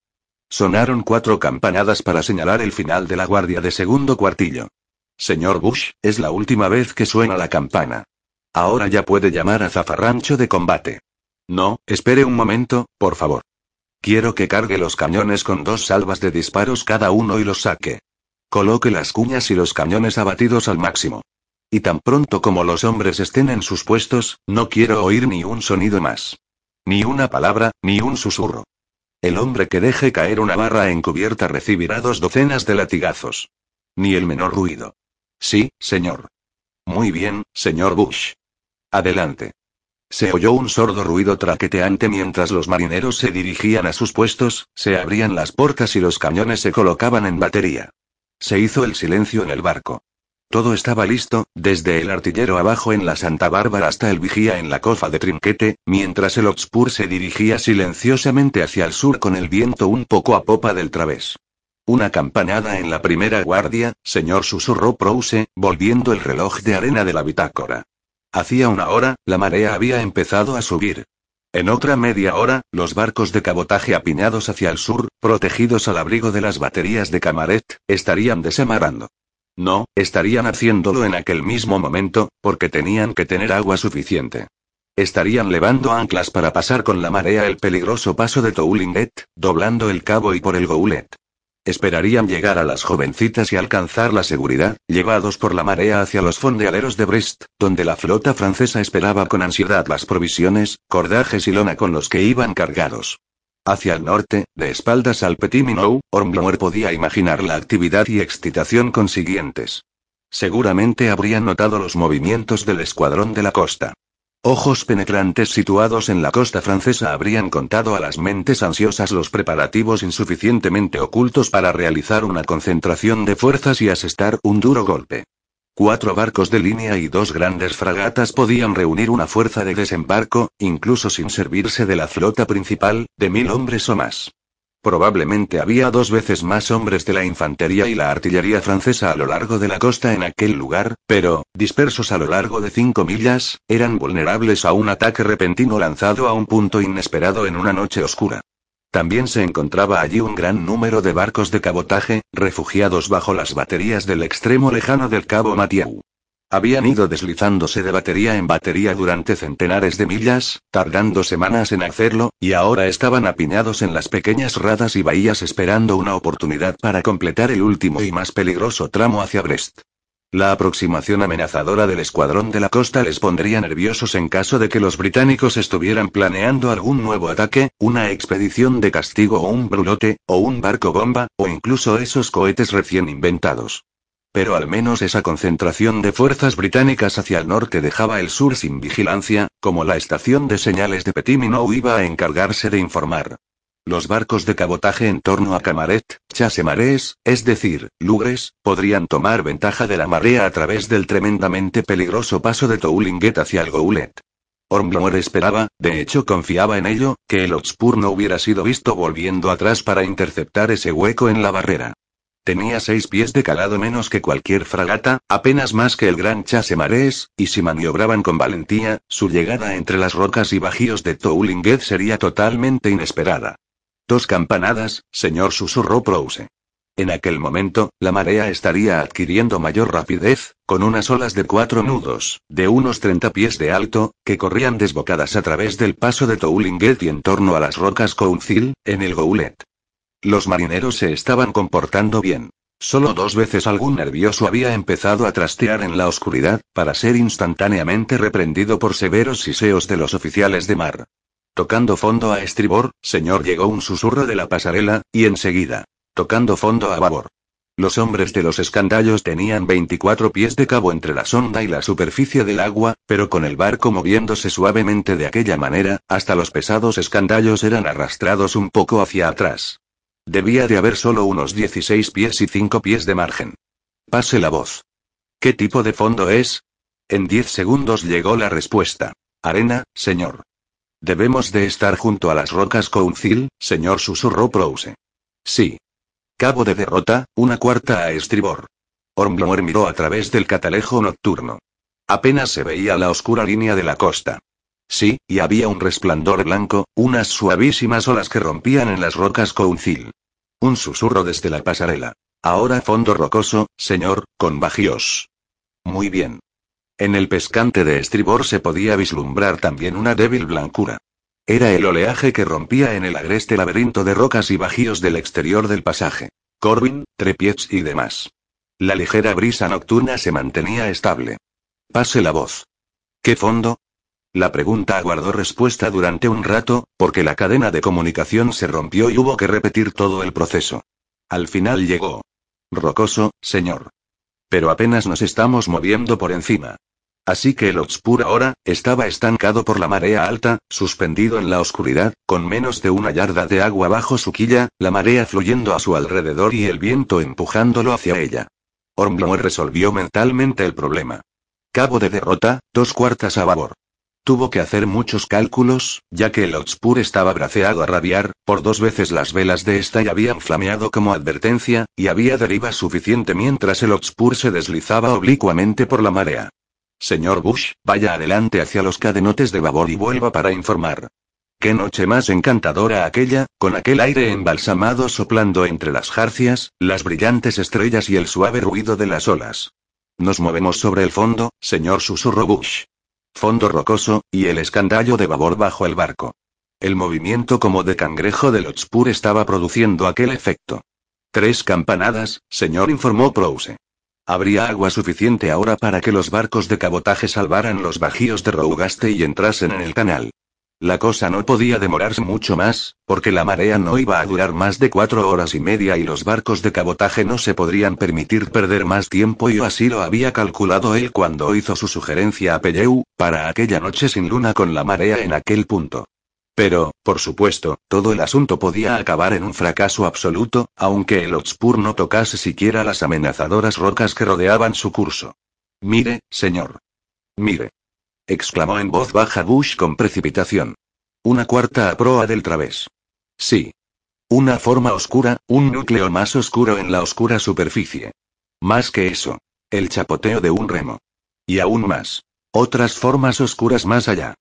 Sonaron cuatro campanadas para señalar el final de la guardia de segundo cuartillo. Señor Bush, es la última vez que suena la campana. Ahora ya puede llamar a zafarrancho de combate. No, espere un momento, por favor. Quiero que cargue los cañones con dos salvas de disparos cada uno y los saque. Coloque las cuñas y los cañones abatidos al máximo. Y tan pronto como los hombres estén en sus puestos, no quiero oír ni un sonido más. Ni una palabra, ni un susurro. El hombre que deje caer una barra encubierta recibirá dos docenas de latigazos. Ni el menor ruido. Sí, señor. Muy bien, señor Bush. Adelante. Se oyó un sordo ruido traqueteante mientras los marineros se dirigían a sus puestos, se abrían las puertas y los cañones se colocaban en batería. Se hizo el silencio en el barco. Todo estaba listo, desde el artillero abajo en la Santa Bárbara hasta el vigía en la cofa de trinquete, mientras el Oxpur se dirigía silenciosamente hacia el sur con el viento un poco a popa del través. Una campanada en la primera guardia, señor susurró Prouse, volviendo el reloj de arena de la bitácora. Hacía una hora, la marea había empezado a subir. En otra media hora, los barcos de cabotaje apiñados hacia el sur, protegidos al abrigo de las baterías de Camaret, estarían desamarando. No, estarían haciéndolo en aquel mismo momento, porque tenían que tener agua suficiente. Estarían levando anclas para pasar con la marea el peligroso paso de Toulinget, doblando el cabo y por el Goulet. Esperarían llegar a las jovencitas y alcanzar la seguridad, llevados por la marea hacia los fondeaderos de Brest, donde la flota francesa esperaba con ansiedad las provisiones, cordajes y lona con los que iban cargados. Hacia el norte, de espaldas al Petit Minou, Ormblower podía imaginar la actividad y excitación consiguientes. Seguramente habrían notado los movimientos del escuadrón de la costa. Ojos penetrantes situados en la costa francesa habrían contado a las mentes ansiosas los preparativos insuficientemente ocultos para realizar una concentración de fuerzas y asestar un duro golpe. Cuatro barcos de línea y dos grandes fragatas podían reunir una fuerza de desembarco, incluso sin servirse de la flota principal, de mil hombres o más. Probablemente había dos veces más hombres de la infantería y la artillería francesa a lo largo de la costa en aquel lugar, pero, dispersos a lo largo de cinco millas, eran vulnerables a un ataque repentino lanzado a un punto inesperado en una noche oscura. También se encontraba allí un gran número de barcos de cabotaje, refugiados bajo las baterías del extremo lejano del cabo Mathieu. Habían ido deslizándose de batería en batería durante centenares de millas, tardando semanas en hacerlo, y ahora estaban apiñados en las pequeñas radas y bahías esperando una oportunidad para completar el último y más peligroso tramo hacia Brest. La aproximación amenazadora del escuadrón de la costa les pondría nerviosos en caso de que los británicos estuvieran planeando algún nuevo ataque, una expedición de castigo o un brulote, o un barco bomba, o incluso esos cohetes recién inventados. Pero al menos esa concentración de fuerzas británicas hacia el norte dejaba el sur sin vigilancia, como la estación de señales de Petiminou iba a encargarse de informar. Los barcos de cabotaje en torno a Camaret, Chasemarés, es decir, Lugres, podrían tomar ventaja de la marea a través del tremendamente peligroso paso de Toulinget hacia el Goulet. Ormblor esperaba, de hecho confiaba en ello, que el Otspur no hubiera sido visto volviendo atrás para interceptar ese hueco en la barrera. Tenía seis pies de calado menos que cualquier fragata, apenas más que el gran Chasemarés, y si maniobraban con valentía, su llegada entre las rocas y bajíos de Toulinget sería totalmente inesperada. Dos campanadas, señor, susurró Prouse. En aquel momento, la marea estaría adquiriendo mayor rapidez, con unas olas de cuatro nudos, de unos 30 pies de alto, que corrían desbocadas a través del paso de Toulinget y en torno a las rocas Council, en el Goulet. Los marineros se estaban comportando bien. Solo dos veces algún nervioso había empezado a trastear en la oscuridad, para ser instantáneamente reprendido por severos siseos de los oficiales de mar. Tocando fondo a estribor, señor, llegó un susurro de la pasarela, y enseguida. Tocando fondo a babor. Los hombres de los escandallos tenían 24 pies de cabo entre la sonda y la superficie del agua, pero con el barco moviéndose suavemente de aquella manera, hasta los pesados escandallos eran arrastrados un poco hacia atrás. Debía de haber solo unos 16 pies y 5 pies de margen. Pase la voz. ¿Qué tipo de fondo es? En 10 segundos llegó la respuesta. Arena, señor. Debemos de estar junto a las rocas Council, señor susurró Prouse. Sí. Cabo de derrota, una cuarta a estribor. Ormblor miró a través del catalejo nocturno. Apenas se veía la oscura línea de la costa. Sí, y había un resplandor blanco, unas suavísimas olas que rompían en las rocas Council. Un susurro desde la pasarela. Ahora fondo rocoso, señor, con bajíos. Muy bien. En el pescante de estribor se podía vislumbrar también una débil blancura. Era el oleaje que rompía en el agreste laberinto de rocas y bajíos del exterior del pasaje. Corbin, trepieds y demás. La ligera brisa nocturna se mantenía estable. Pase la voz. ¿Qué fondo? La pregunta aguardó respuesta durante un rato, porque la cadena de comunicación se rompió y hubo que repetir todo el proceso. Al final llegó. Rocoso, señor. Pero apenas nos estamos moviendo por encima. Así que el Otspur ahora, estaba estancado por la marea alta, suspendido en la oscuridad, con menos de una yarda de agua bajo su quilla, la marea fluyendo a su alrededor y el viento empujándolo hacia ella. Ormblor resolvió mentalmente el problema. Cabo de derrota, dos cuartas a babor. Tuvo que hacer muchos cálculos, ya que el Otspur estaba braceado a rabiar, por dos veces las velas de esta y habían flameado como advertencia, y había deriva suficiente mientras el Otspur se deslizaba oblicuamente por la marea. Señor Bush, vaya adelante hacia los cadenotes de babor y vuelva para informar. Qué noche más encantadora aquella, con aquel aire embalsamado soplando entre las jarcias, las brillantes estrellas y el suave ruido de las olas. Nos movemos sobre el fondo, señor susurro Bush fondo rocoso, y el escandallo de babor bajo el barco. El movimiento como de cangrejo del Otspur estaba produciendo aquel efecto. Tres campanadas, señor, informó Prouse. Habría agua suficiente ahora para que los barcos de cabotaje salvaran los bajíos de Rougaste y entrasen en el canal. La cosa no podía demorarse mucho más, porque la marea no iba a durar más de cuatro horas y media y los barcos de cabotaje no se podrían permitir perder más tiempo y así lo había calculado él cuando hizo su sugerencia a Pelleu, para aquella noche sin luna con la marea en aquel punto. Pero, por supuesto, todo el asunto podía acabar en un fracaso absoluto, aunque el Otspur no tocase siquiera las amenazadoras rocas que rodeaban su curso. Mire, señor. Mire exclamó en voz baja Bush con precipitación. Una cuarta a proa del través. Sí. Una forma oscura, un núcleo más oscuro en la oscura superficie. Más que eso. El chapoteo de un remo. Y aún más. Otras formas oscuras más allá.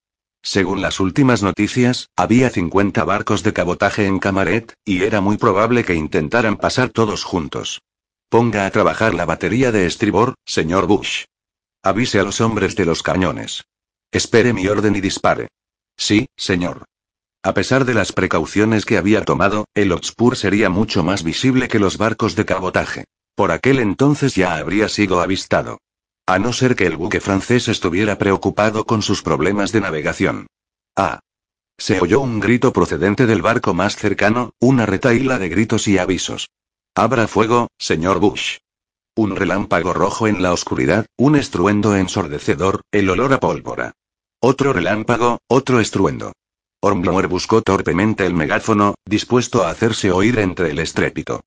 Según las últimas noticias, había 50 barcos de cabotaje en Camaret, y era muy probable que intentaran pasar todos juntos. Ponga a trabajar la batería de estribor, señor Bush. Avise a los hombres de los cañones. Espere mi orden y dispare. Sí, señor. A pesar de las precauciones que había tomado, el Oxpur sería mucho más visible que los barcos de cabotaje. Por aquel entonces ya habría sido avistado. A no ser que el buque francés estuviera preocupado con sus problemas de navegación. Ah. Se oyó un grito procedente del barco más cercano, una retaíla de gritos y avisos. Abra fuego, señor Bush. Un relámpago rojo en la oscuridad, un estruendo ensordecedor, el olor a pólvora. Otro relámpago, otro estruendo. Hornblower buscó torpemente el megáfono, dispuesto a hacerse oír entre el estrépito.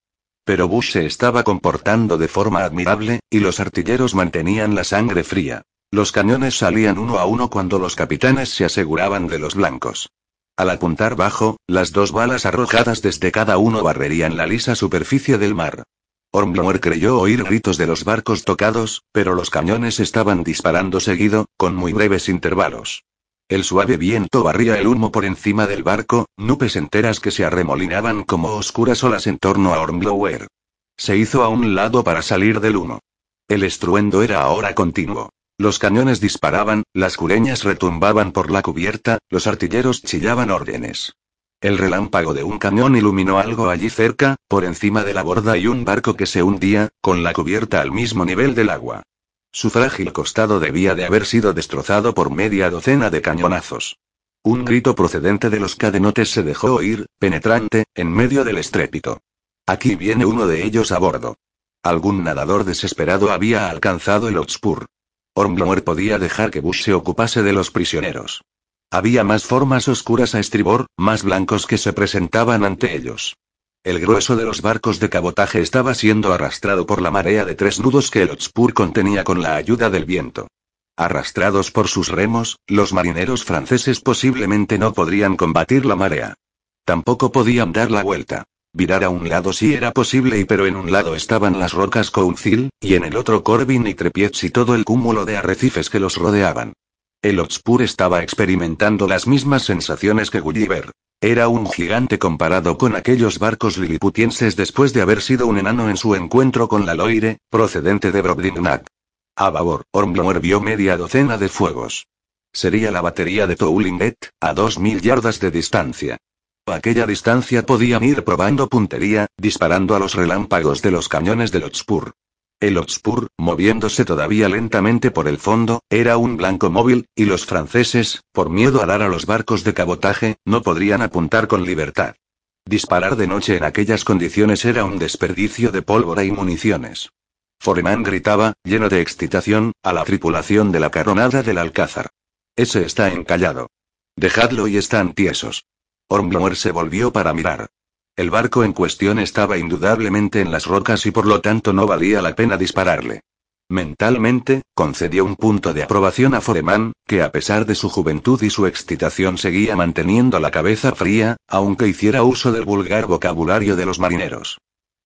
Pero Bush se estaba comportando de forma admirable, y los artilleros mantenían la sangre fría. Los cañones salían uno a uno cuando los capitanes se aseguraban de los blancos. Al apuntar bajo, las dos balas arrojadas desde cada uno barrerían la lisa superficie del mar. Hornblower creyó oír gritos de los barcos tocados, pero los cañones estaban disparando seguido, con muy breves intervalos. El suave viento barría el humo por encima del barco, nubes enteras que se arremolinaban como oscuras olas en torno a Hornblower. Se hizo a un lado para salir del humo. El estruendo era ahora continuo. Los cañones disparaban, las cureñas retumbaban por la cubierta, los artilleros chillaban órdenes. El relámpago de un cañón iluminó algo allí cerca, por encima de la borda y un barco que se hundía, con la cubierta al mismo nivel del agua. Su frágil costado debía de haber sido destrozado por media docena de cañonazos. Un grito procedente de los cadenotes se dejó oír, penetrante, en medio del estrépito. Aquí viene uno de ellos a bordo. Algún nadador desesperado había alcanzado el Hotspur. Hornblower podía dejar que Bush se ocupase de los prisioneros. Había más formas oscuras a estribor, más blancos que se presentaban ante ellos. El grueso de los barcos de cabotaje estaba siendo arrastrado por la marea de tres nudos que el Otspur contenía con la ayuda del viento. Arrastrados por sus remos, los marineros franceses posiblemente no podrían combatir la marea. Tampoco podían dar la vuelta. Virar a un lado sí era posible y pero en un lado estaban las rocas Council, y en el otro Corbin y Trepiets y todo el cúmulo de arrecifes que los rodeaban. El Otspur estaba experimentando las mismas sensaciones que Gulliver. Era un gigante comparado con aquellos barcos liliputienses después de haber sido un enano en su encuentro con la Loire, procedente de Brobdingnac. A babor, Ormblower vio media docena de fuegos. Sería la batería de Toulinget, a dos mil yardas de distancia. A aquella distancia podían ir probando puntería, disparando a los relámpagos de los cañones del Otspur. El Hotspur, moviéndose todavía lentamente por el fondo, era un blanco móvil, y los franceses, por miedo a dar a los barcos de cabotaje, no podrían apuntar con libertad. Disparar de noche en aquellas condiciones era un desperdicio de pólvora y municiones. Foreman gritaba, lleno de excitación, a la tripulación de la carronada del Alcázar. Ese está encallado. Dejadlo y están tiesos. Hornblower se volvió para mirar. El barco en cuestión estaba indudablemente en las rocas y por lo tanto no valía la pena dispararle. Mentalmente, concedió un punto de aprobación a Foreman, que a pesar de su juventud y su excitación seguía manteniendo la cabeza fría, aunque hiciera uso del vulgar vocabulario de los marineros.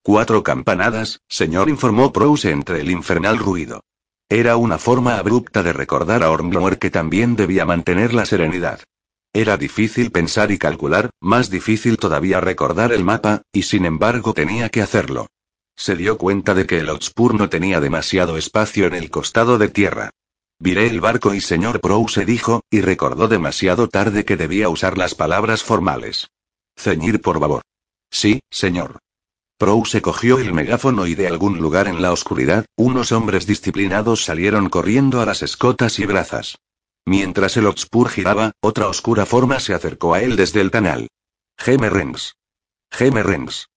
Cuatro campanadas, señor, informó Prose entre el infernal ruido. Era una forma abrupta de recordar a Hornblower que también debía mantener la serenidad. Era difícil pensar y calcular, más difícil todavía recordar el mapa, y sin embargo tenía que hacerlo. Se dio cuenta de que el Hotspur no tenía demasiado espacio en el costado de tierra. Viré el barco y señor Prow se dijo, y recordó demasiado tarde que debía usar las palabras formales. Ceñir por favor. Sí, señor. Prow se cogió el megáfono y de algún lugar en la oscuridad, unos hombres disciplinados salieron corriendo a las escotas y brazas. Mientras el Oxpur giraba, otra oscura forma se acercó a él desde el canal. Geme Rengs. Geme Rengs.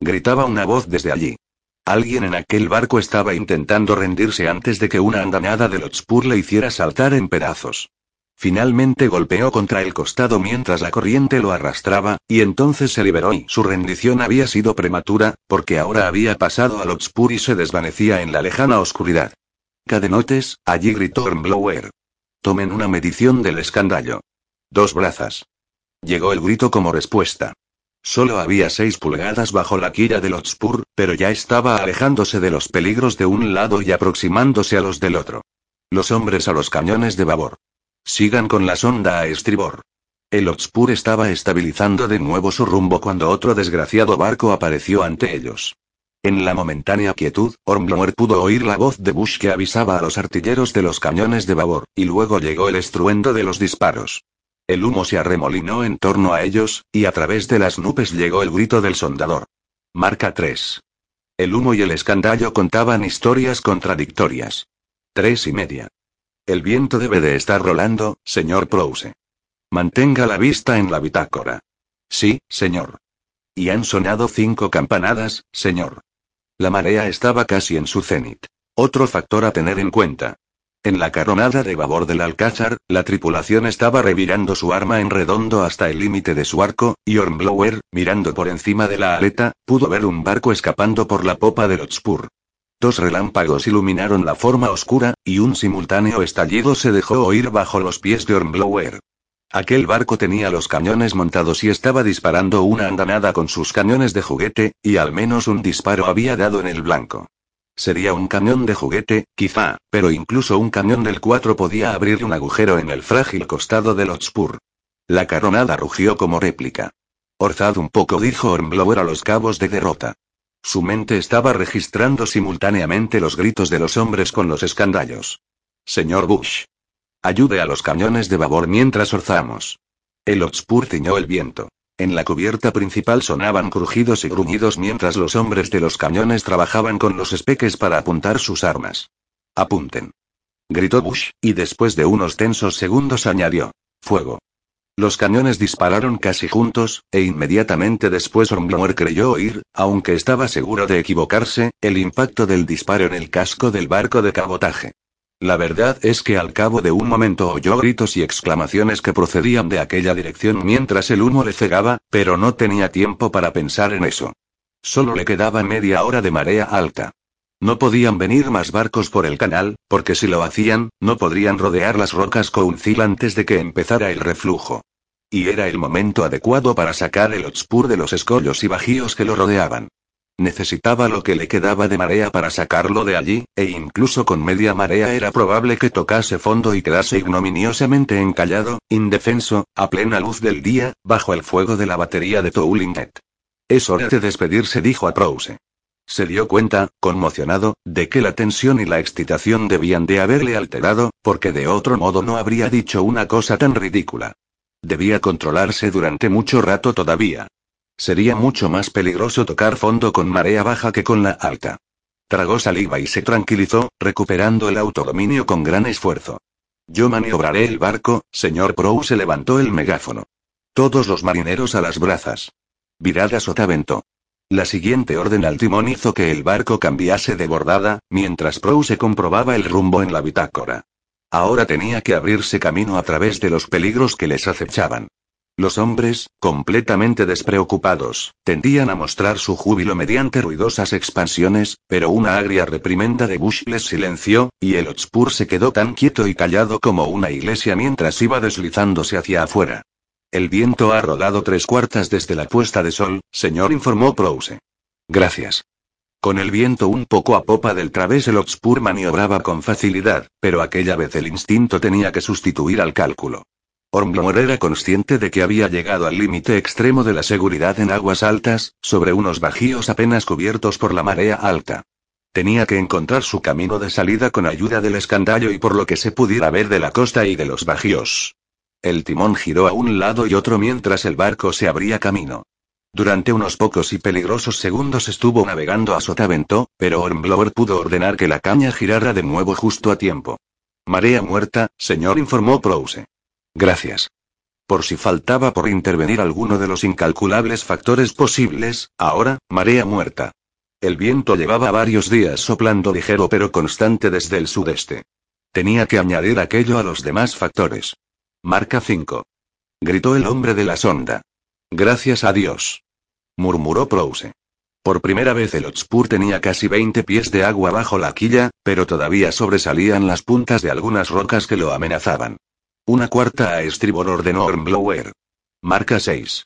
Gritaba una voz desde allí. Alguien en aquel barco estaba intentando rendirse antes de que una andanada del Oxpur le hiciera saltar en pedazos. Finalmente golpeó contra el costado mientras la corriente lo arrastraba, y entonces se liberó y su rendición había sido prematura, porque ahora había pasado al Oxpur y se desvanecía en la lejana oscuridad. Cadenotes, allí gritó Ormblower. Tomen una medición del escandallo. Dos brazas. Llegó el grito como respuesta. Solo había seis pulgadas bajo la quilla del Hotspur, pero ya estaba alejándose de los peligros de un lado y aproximándose a los del otro. Los hombres a los cañones de babor. Sigan con la sonda a estribor. El Hotspur estaba estabilizando de nuevo su rumbo cuando otro desgraciado barco apareció ante ellos. En la momentánea quietud, Ormblower pudo oír la voz de Bush que avisaba a los artilleros de los cañones de babor, y luego llegó el estruendo de los disparos. El humo se arremolinó en torno a ellos, y a través de las nubes llegó el grito del soldador. Marca 3. El humo y el escandallo contaban historias contradictorias. Tres y media. El viento debe de estar rolando, señor Prouse. Mantenga la vista en la bitácora. Sí, señor. Y han sonado cinco campanadas, señor. La marea estaba casi en su cenit. Otro factor a tener en cuenta. En la caronada de babor del Alcázar, la tripulación estaba revirando su arma en redondo hasta el límite de su arco, y Ormblower, mirando por encima de la aleta, pudo ver un barco escapando por la popa del Otspur. Dos relámpagos iluminaron la forma oscura, y un simultáneo estallido se dejó oír bajo los pies de Ormblower. Aquel barco tenía los cañones montados y estaba disparando una andanada con sus cañones de juguete, y al menos un disparo había dado en el blanco. Sería un cañón de juguete, quizá, pero incluso un cañón del 4 podía abrir un agujero en el frágil costado del Otspur. La caronada rugió como réplica. Orzad un poco, dijo Ormblower a los cabos de derrota. Su mente estaba registrando simultáneamente los gritos de los hombres con los escandallos. Señor Bush. Ayude a los cañones de babor mientras orzamos. El Otspur tiñó el viento. En la cubierta principal sonaban crujidos y gruñidos mientras los hombres de los cañones trabajaban con los espeques para apuntar sus armas. Apunten. Gritó Bush, y después de unos tensos segundos añadió. Fuego. Los cañones dispararon casi juntos, e inmediatamente después Ormblower creyó oír, aunque estaba seguro de equivocarse, el impacto del disparo en el casco del barco de cabotaje. La verdad es que al cabo de un momento oyó gritos y exclamaciones que procedían de aquella dirección mientras el humo le cegaba, pero no tenía tiempo para pensar en eso. Solo le quedaba media hora de marea alta. No podían venir más barcos por el canal, porque si lo hacían, no podrían rodear las rocas Council antes de que empezara el reflujo. Y era el momento adecuado para sacar el Otspur de los escollos y bajíos que lo rodeaban. Necesitaba lo que le quedaba de marea para sacarlo de allí, e incluso con media marea era probable que tocase fondo y quedase ignominiosamente encallado, indefenso, a plena luz del día, bajo el fuego de la batería de Toulinget. Es hora de despedirse, dijo a Prouse. Se dio cuenta, conmocionado, de que la tensión y la excitación debían de haberle alterado, porque de otro modo no habría dicho una cosa tan ridícula. Debía controlarse durante mucho rato todavía. Sería mucho más peligroso tocar fondo con marea baja que con la alta. Tragó saliva y se tranquilizó, recuperando el autodominio con gran esfuerzo. Yo maniobraré el barco, señor Prow se levantó el megáfono. Todos los marineros a las brazas. Virada sotavento. La siguiente orden al timón hizo que el barco cambiase de bordada, mientras Prow se comprobaba el rumbo en la bitácora. Ahora tenía que abrirse camino a través de los peligros que les acechaban. Los hombres, completamente despreocupados, tendían a mostrar su júbilo mediante ruidosas expansiones, pero una agria reprimenda de Bush les silenció, y el Otspur se quedó tan quieto y callado como una iglesia mientras iba deslizándose hacia afuera. El viento ha rodado tres cuartas desde la puesta de sol, señor, informó Prouse. Gracias. Con el viento un poco a popa del través el Otspur maniobraba con facilidad, pero aquella vez el instinto tenía que sustituir al cálculo. Ormblor era consciente de que había llegado al límite extremo de la seguridad en aguas altas, sobre unos bajíos apenas cubiertos por la marea alta. Tenía que encontrar su camino de salida con ayuda del escandallo y por lo que se pudiera ver de la costa y de los bajíos. El timón giró a un lado y otro mientras el barco se abría camino. Durante unos pocos y peligrosos segundos estuvo navegando a sotavento, pero Ormblower pudo ordenar que la caña girara de nuevo justo a tiempo. Marea muerta, señor, informó Prouse. Gracias. Por si faltaba por intervenir alguno de los incalculables factores posibles, ahora, marea muerta. El viento llevaba varios días soplando ligero pero constante desde el sudeste. Tenía que añadir aquello a los demás factores. Marca 5. Gritó el hombre de la sonda. Gracias a Dios. Murmuró Prouse. Por primera vez el Otspur tenía casi 20 pies de agua bajo la quilla, pero todavía sobresalían las puntas de algunas rocas que lo amenazaban. Una cuarta a estribor ordenó Ormblower. Marca 6.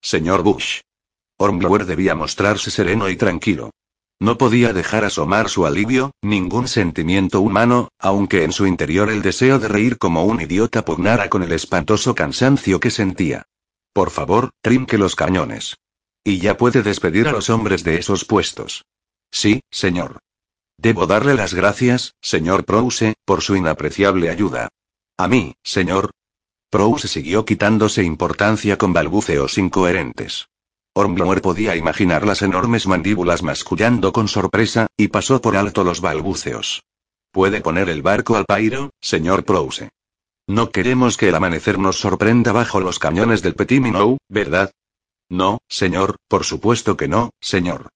Señor Bush. Ormblower debía mostrarse sereno y tranquilo. No podía dejar asomar su alivio, ningún sentimiento humano, aunque en su interior el deseo de reír como un idiota pugnara con el espantoso cansancio que sentía. Por favor, trinque los cañones. Y ya puede despedir a los hombres de esos puestos. Sí, señor. Debo darle las gracias, señor Prouse, por su inapreciable ayuda. A mí, señor. Prouse siguió quitándose importancia con balbuceos incoherentes. Ormblor podía imaginar las enormes mandíbulas mascullando con sorpresa, y pasó por alto los balbuceos. ¿Puede poner el barco al pairo, señor Prouse? No queremos que el amanecer nos sorprenda bajo los cañones del Petit Minou, ¿verdad? No, señor, por supuesto que no, señor.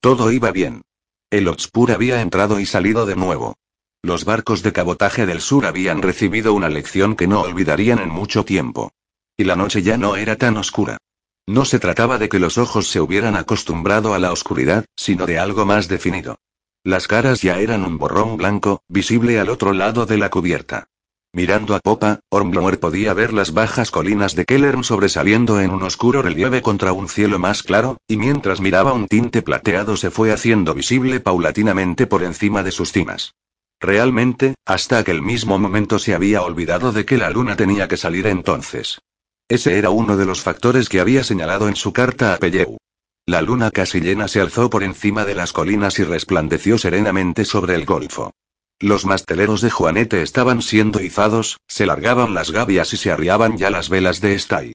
Todo iba bien. El Otspur había entrado y salido de nuevo. Los barcos de cabotaje del sur habían recibido una lección que no olvidarían en mucho tiempo. Y la noche ya no era tan oscura. No se trataba de que los ojos se hubieran acostumbrado a la oscuridad, sino de algo más definido. Las caras ya eran un borrón blanco, visible al otro lado de la cubierta. Mirando a popa, Ormblor podía ver las bajas colinas de Kellern sobresaliendo en un oscuro relieve contra un cielo más claro, y mientras miraba un tinte plateado se fue haciendo visible paulatinamente por encima de sus cimas. Realmente, hasta aquel mismo momento se había olvidado de que la luna tenía que salir entonces. Ese era uno de los factores que había señalado en su carta a Pelleu. La luna casi llena se alzó por encima de las colinas y resplandeció serenamente sobre el golfo. Los masteleros de Juanete estaban siendo izados, se largaban las gavias y se arriaban ya las velas de Stay.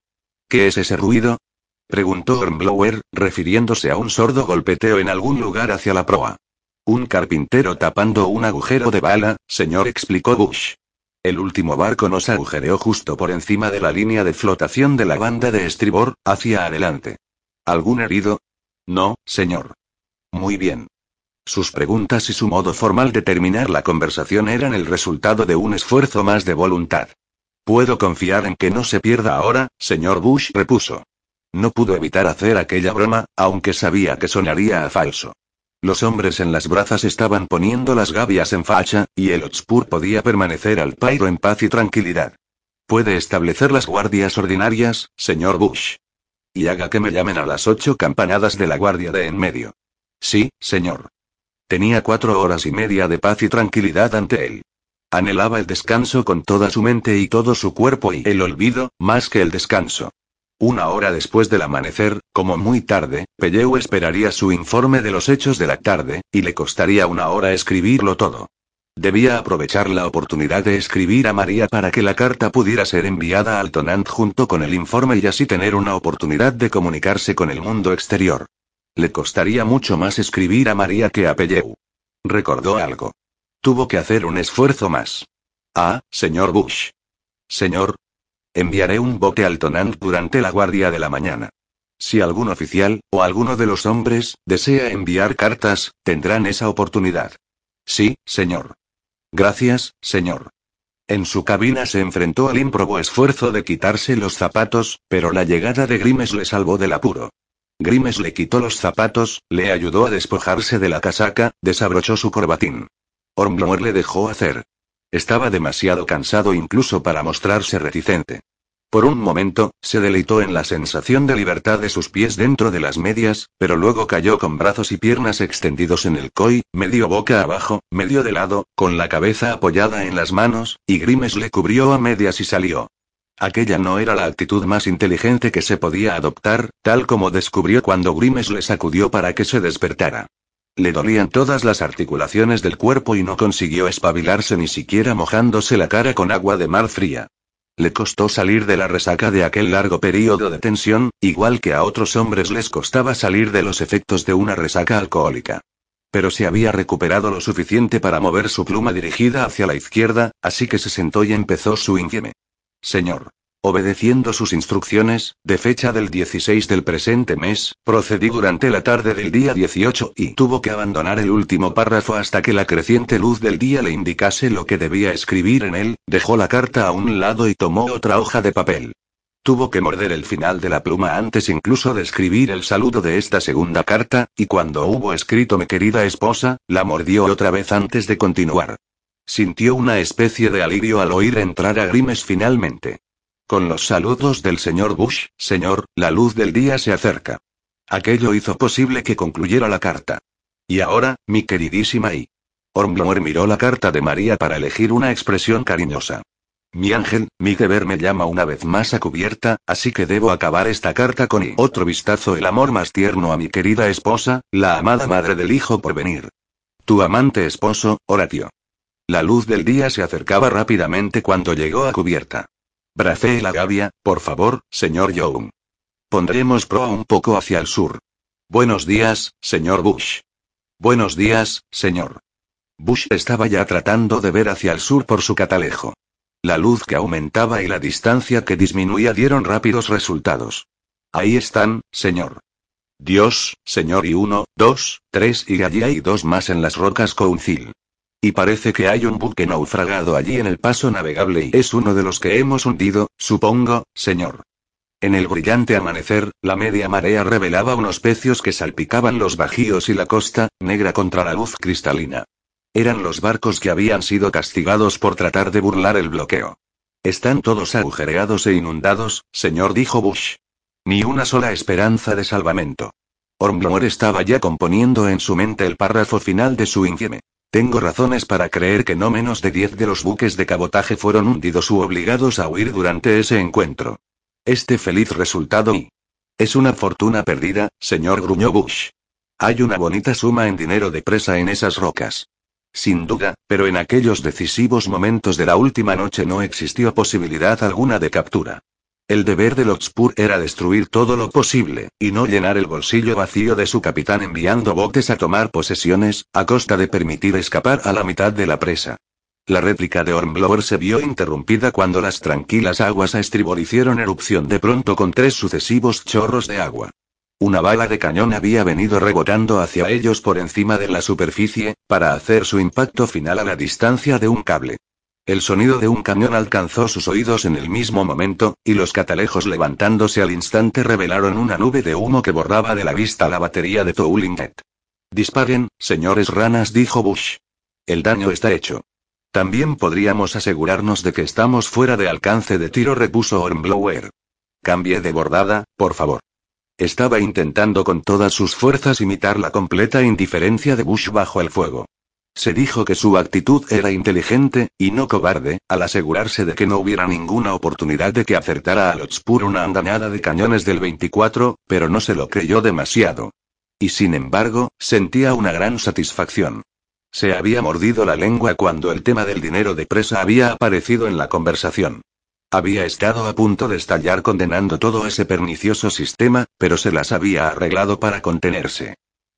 ¿Qué es ese ruido? preguntó Hornblower, refiriéndose a un sordo golpeteo en algún lugar hacia la proa. Un carpintero tapando un agujero de bala, señor, explicó Bush. El último barco nos agujereó justo por encima de la línea de flotación de la banda de estribor, hacia adelante. ¿Algún herido? No, señor. Muy bien. Sus preguntas y su modo formal de terminar la conversación eran el resultado de un esfuerzo más de voluntad. Puedo confiar en que no se pierda ahora, señor Bush repuso. No pudo evitar hacer aquella broma, aunque sabía que sonaría a falso. Los hombres en las brazas estaban poniendo las gavias en facha, y el Otspur podía permanecer al pairo en paz y tranquilidad. Puede establecer las guardias ordinarias, señor Bush. Y haga que me llamen a las ocho campanadas de la guardia de en medio. Sí, señor. Tenía cuatro horas y media de paz y tranquilidad ante él. Anhelaba el descanso con toda su mente y todo su cuerpo y el olvido, más que el descanso. Una hora después del amanecer, como muy tarde, Pelleu esperaría su informe de los hechos de la tarde, y le costaría una hora escribirlo todo. Debía aprovechar la oportunidad de escribir a María para que la carta pudiera ser enviada al Tonant junto con el informe y así tener una oportunidad de comunicarse con el mundo exterior. Le costaría mucho más escribir a María que a Pelleu. Recordó algo. Tuvo que hacer un esfuerzo más. Ah, señor Bush. Señor, Enviaré un bote al Tonant durante la guardia de la mañana. Si algún oficial, o alguno de los hombres, desea enviar cartas, tendrán esa oportunidad. Sí, señor. Gracias, señor. En su cabina se enfrentó al ímprobo esfuerzo de quitarse los zapatos, pero la llegada de Grimes le salvó del apuro. Grimes le quitó los zapatos, le ayudó a despojarse de la casaca, desabrochó su corbatín. Ormblor le dejó hacer. Estaba demasiado cansado incluso para mostrarse reticente. Por un momento, se deleitó en la sensación de libertad de sus pies dentro de las medias, pero luego cayó con brazos y piernas extendidos en el coi, medio boca abajo, medio de lado, con la cabeza apoyada en las manos, y Grimes le cubrió a medias y salió. Aquella no era la actitud más inteligente que se podía adoptar, tal como descubrió cuando Grimes le sacudió para que se despertara. Le dolían todas las articulaciones del cuerpo y no consiguió espabilarse ni siquiera mojándose la cara con agua de mar fría. Le costó salir de la resaca de aquel largo período de tensión, igual que a otros hombres les costaba salir de los efectos de una resaca alcohólica. Pero se había recuperado lo suficiente para mover su pluma dirigida hacia la izquierda, así que se sentó y empezó su infieme. Señor. Obedeciendo sus instrucciones, de fecha del 16 del presente mes, procedí durante la tarde del día 18 y tuvo que abandonar el último párrafo hasta que la creciente luz del día le indicase lo que debía escribir en él, dejó la carta a un lado y tomó otra hoja de papel. Tuvo que morder el final de la pluma antes incluso de escribir el saludo de esta segunda carta, y cuando hubo escrito mi querida esposa, la mordió otra vez antes de continuar. Sintió una especie de alivio al oír entrar a Grimes finalmente. Con los saludos del señor Bush, señor, la luz del día se acerca. Aquello hizo posible que concluyera la carta. Y ahora, mi queridísima y. Ormblor miró la carta de María para elegir una expresión cariñosa. Mi ángel, mi deber me llama una vez más a cubierta, así que debo acabar esta carta con otro vistazo el amor más tierno a mi querida esposa, la amada madre del hijo por venir. Tu amante esposo, Horatio. La luz del día se acercaba rápidamente cuando llegó a cubierta. Bracé la gavia, por favor, señor Young. Pondremos proa un poco hacia el sur. Buenos días, señor Bush. Buenos días, señor. Bush estaba ya tratando de ver hacia el sur por su catalejo. La luz que aumentaba y la distancia que disminuía dieron rápidos resultados. Ahí están, señor. Dios, señor y uno, dos, tres y allí hay dos más en las rocas Council. Y parece que hay un buque naufragado allí en el paso navegable y es uno de los que hemos hundido, supongo, señor. En el brillante amanecer, la media marea revelaba unos pecios que salpicaban los bajíos y la costa, negra contra la luz cristalina. Eran los barcos que habían sido castigados por tratar de burlar el bloqueo. Están todos agujereados e inundados, señor, dijo Bush. Ni una sola esperanza de salvamento. Ormblor estaba ya componiendo en su mente el párrafo final de su infieme. Tengo razones para creer que no menos de diez de los buques de cabotaje fueron hundidos u obligados a huir durante ese encuentro. Este feliz resultado y... Es una fortuna perdida, señor gruñó Bush. Hay una bonita suma en dinero de presa en esas rocas. Sin duda, pero en aquellos decisivos momentos de la última noche no existió posibilidad alguna de captura. El deber de Lotspur era destruir todo lo posible, y no llenar el bolsillo vacío de su capitán enviando botes a tomar posesiones, a costa de permitir escapar a la mitad de la presa. La réplica de Hornblower se vio interrumpida cuando las tranquilas aguas a estribor hicieron erupción de pronto con tres sucesivos chorros de agua. Una bala de cañón había venido rebotando hacia ellos por encima de la superficie, para hacer su impacto final a la distancia de un cable. El sonido de un cañón alcanzó sus oídos en el mismo momento, y los catalejos levantándose al instante revelaron una nube de humo que borraba de la vista la batería de Toulinget. Disparen, señores ranas, dijo Bush. El daño está hecho. También podríamos asegurarnos de que estamos fuera de alcance de tiro, repuso Hornblower. Cambie de bordada, por favor. Estaba intentando con todas sus fuerzas imitar la completa indiferencia de Bush bajo el fuego. Se dijo que su actitud era inteligente, y no cobarde, al asegurarse de que no hubiera ninguna oportunidad de que acertara a Lotspur una andañada de cañones del 24, pero no se lo creyó demasiado. Y sin embargo, sentía una gran satisfacción. Se había mordido la lengua cuando el tema del dinero de presa había aparecido en la conversación. Había estado a punto de estallar condenando todo ese pernicioso sistema, pero se las había arreglado para contenerse.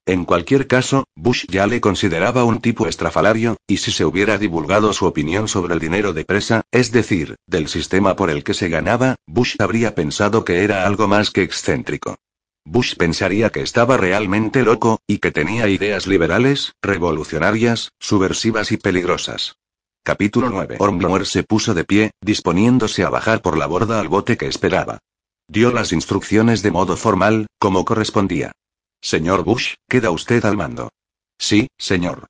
En cualquier caso, Bush ya le consideraba un tipo estrafalario, y si se hubiera divulgado su opinión sobre el dinero de presa, es decir, del sistema por el que se ganaba, Bush habría pensado que era algo más que excéntrico. Bush pensaría que estaba realmente loco, y que tenía ideas liberales, revolucionarias, subversivas y peligrosas. Capítulo 9. Hornblower se puso de pie, disponiéndose a bajar por la borda al bote que esperaba. Dio las instrucciones de modo formal, como correspondía. Señor Bush, queda usted al mando. Sí, señor.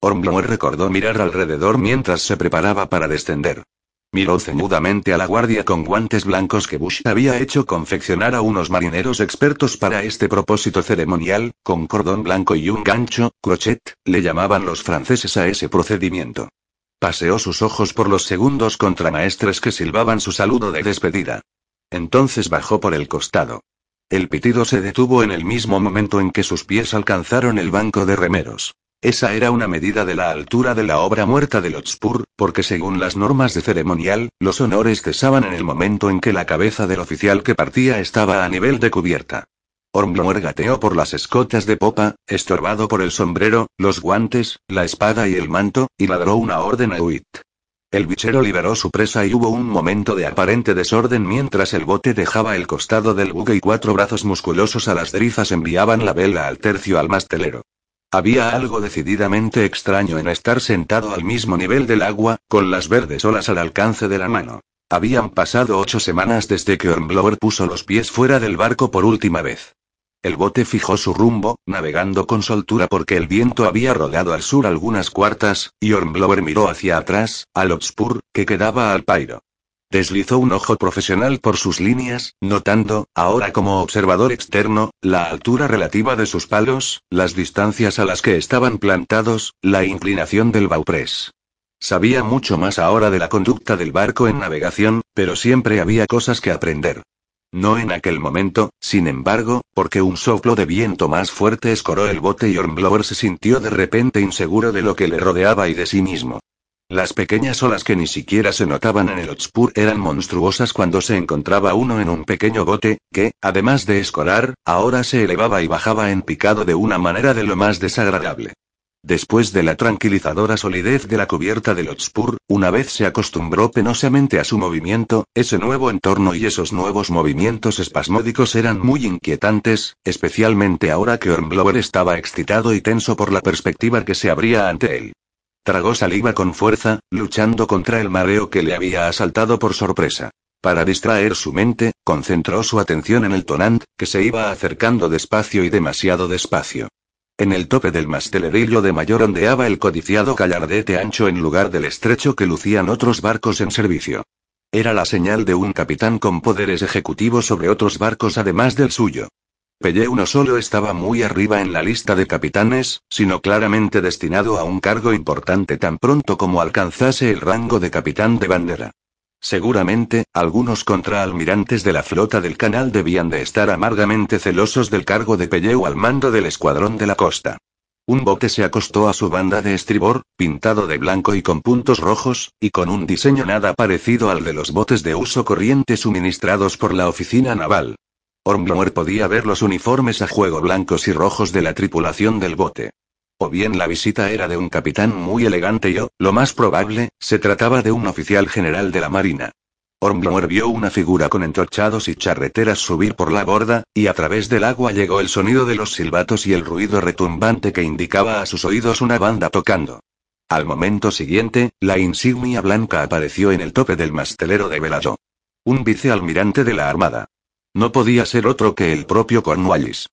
Hornblower recordó mirar alrededor mientras se preparaba para descender. Miró ceñudamente a la guardia con guantes blancos que Bush había hecho confeccionar a unos marineros expertos para este propósito ceremonial, con cordón blanco y un gancho, crochet, le llamaban los franceses a ese procedimiento. Paseó sus ojos por los segundos contramaestres que silbaban su saludo de despedida. Entonces bajó por el costado. El pitido se detuvo en el mismo momento en que sus pies alcanzaron el banco de remeros. Esa era una medida de la altura de la obra muerta de Lotspur, porque según las normas de ceremonial, los honores cesaban en el momento en que la cabeza del oficial que partía estaba a nivel de cubierta. Hornblower gateó por las escotas de popa, estorbado por el sombrero, los guantes, la espada y el manto, y ladró una orden a Uit. El bichero liberó su presa y hubo un momento de aparente desorden mientras el bote dejaba el costado del buque y cuatro brazos musculosos a las drizas enviaban la vela al tercio al mastelero. Había algo decididamente extraño en estar sentado al mismo nivel del agua, con las verdes olas al alcance de la mano. Habían pasado ocho semanas desde que Hornblower puso los pies fuera del barco por última vez. El bote fijó su rumbo, navegando con soltura porque el viento había rodado al sur algunas cuartas, y Hornblower miró hacia atrás, al Obspur, que quedaba al pairo. Deslizó un ojo profesional por sus líneas, notando, ahora como observador externo, la altura relativa de sus palos, las distancias a las que estaban plantados, la inclinación del bauprés. Sabía mucho más ahora de la conducta del barco en navegación, pero siempre había cosas que aprender. No en aquel momento, sin embargo, porque un soplo de viento más fuerte escoró el bote y Hornblower se sintió de repente inseguro de lo que le rodeaba y de sí mismo. Las pequeñas olas que ni siquiera se notaban en el Otspur eran monstruosas cuando se encontraba uno en un pequeño bote, que, además de escorar, ahora se elevaba y bajaba en picado de una manera de lo más desagradable. Después de la tranquilizadora solidez de la cubierta del Otspur, una vez se acostumbró penosamente a su movimiento, ese nuevo entorno y esos nuevos movimientos espasmódicos eran muy inquietantes, especialmente ahora que Hornblower estaba excitado y tenso por la perspectiva que se abría ante él. Tragó saliva con fuerza, luchando contra el mareo que le había asaltado por sorpresa. Para distraer su mente, concentró su atención en el tonant, que se iba acercando despacio y demasiado despacio. En el tope del mastelerillo de mayor ondeaba el codiciado callardete ancho en lugar del estrecho que lucían otros barcos en servicio. Era la señal de un capitán con poderes ejecutivos sobre otros barcos además del suyo. Pelle no solo estaba muy arriba en la lista de capitanes, sino claramente destinado a un cargo importante tan pronto como alcanzase el rango de capitán de bandera. Seguramente, algunos contraalmirantes de la flota del canal debían de estar amargamente celosos del cargo de Pelleu al mando del escuadrón de la costa. Un bote se acostó a su banda de estribor, pintado de blanco y con puntos rojos, y con un diseño nada parecido al de los botes de uso corriente suministrados por la oficina naval. Hornblower podía ver los uniformes a juego blancos y rojos de la tripulación del bote. O bien la visita era de un capitán muy elegante y o, lo más probable, se trataba de un oficial general de la Marina. Hornblower vio una figura con entorchados y charreteras subir por la borda, y a través del agua llegó el sonido de los silbatos y el ruido retumbante que indicaba a sus oídos una banda tocando. Al momento siguiente, la insignia blanca apareció en el tope del mastelero de Velado. Un vicealmirante de la Armada. No podía ser otro que el propio Cornwallis.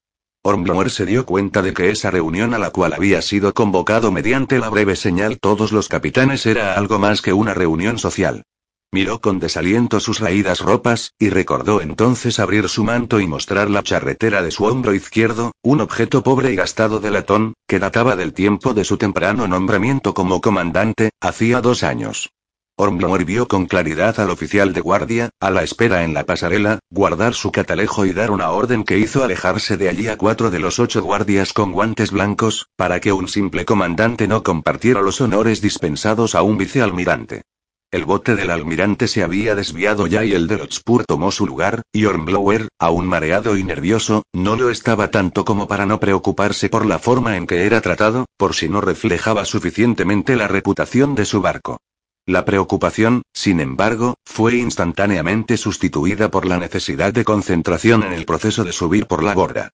Hornblower se dio cuenta de que esa reunión a la cual había sido convocado mediante la breve señal todos los capitanes era algo más que una reunión social. Miró con desaliento sus raídas ropas, y recordó entonces abrir su manto y mostrar la charretera de su hombro izquierdo, un objeto pobre y gastado de latón, que databa del tiempo de su temprano nombramiento como comandante, hacía dos años. Hornblower vio con claridad al oficial de guardia, a la espera en la pasarela, guardar su catalejo y dar una orden que hizo alejarse de allí a cuatro de los ocho guardias con guantes blancos, para que un simple comandante no compartiera los honores dispensados a un vicealmirante. El bote del almirante se había desviado ya y el de Hotspur tomó su lugar, y Hornblower, aún mareado y nervioso, no lo estaba tanto como para no preocuparse por la forma en que era tratado, por si no reflejaba suficientemente la reputación de su barco. La preocupación, sin embargo, fue instantáneamente sustituida por la necesidad de concentración en el proceso de subir por la borda.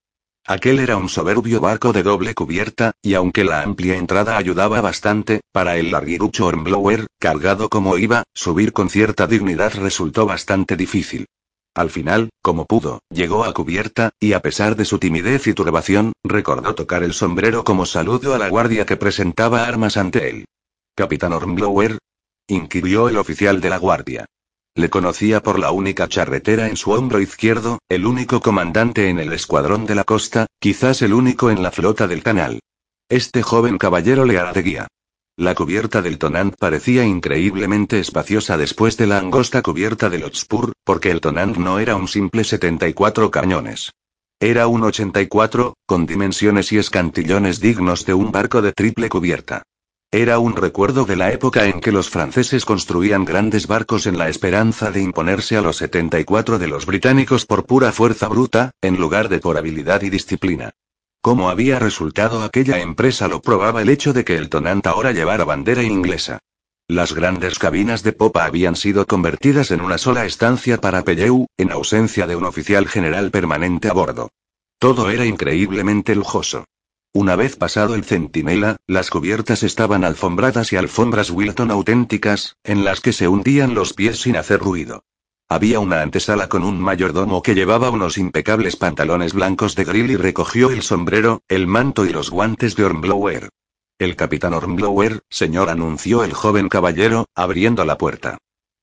Aquel era un soberbio barco de doble cubierta, y aunque la amplia entrada ayudaba bastante, para el larguirucho Hornblower, cargado como iba, subir con cierta dignidad resultó bastante difícil. Al final, como pudo, llegó a cubierta, y a pesar de su timidez y turbación, recordó tocar el sombrero como saludo a la guardia que presentaba armas ante él. Capitán Hornblower, inquirió el oficial de la guardia. Le conocía por la única charretera en su hombro izquierdo, el único comandante en el escuadrón de la costa, quizás el único en la flota del canal. Este joven caballero le hará de guía. La cubierta del Tonant parecía increíblemente espaciosa después de la angosta cubierta del Hotspur, porque el Tonant no era un simple 74 cañones. Era un 84, con dimensiones y escantillones dignos de un barco de triple cubierta. Era un recuerdo de la época en que los franceses construían grandes barcos en la esperanza de imponerse a los 74 de los británicos por pura fuerza bruta, en lugar de por habilidad y disciplina. Cómo había resultado aquella empresa lo probaba el hecho de que el Tonant ahora llevara bandera inglesa. Las grandes cabinas de popa habían sido convertidas en una sola estancia para Pelleu, en ausencia de un oficial general permanente a bordo. Todo era increíblemente lujoso. Una vez pasado el centinela, las cubiertas estaban alfombradas y alfombras Wilton auténticas, en las que se hundían los pies sin hacer ruido. Había una antesala con un mayordomo que llevaba unos impecables pantalones blancos de grill y recogió el sombrero, el manto y los guantes de Hornblower. El capitán Hornblower, señor, anunció el joven caballero, abriendo la puerta.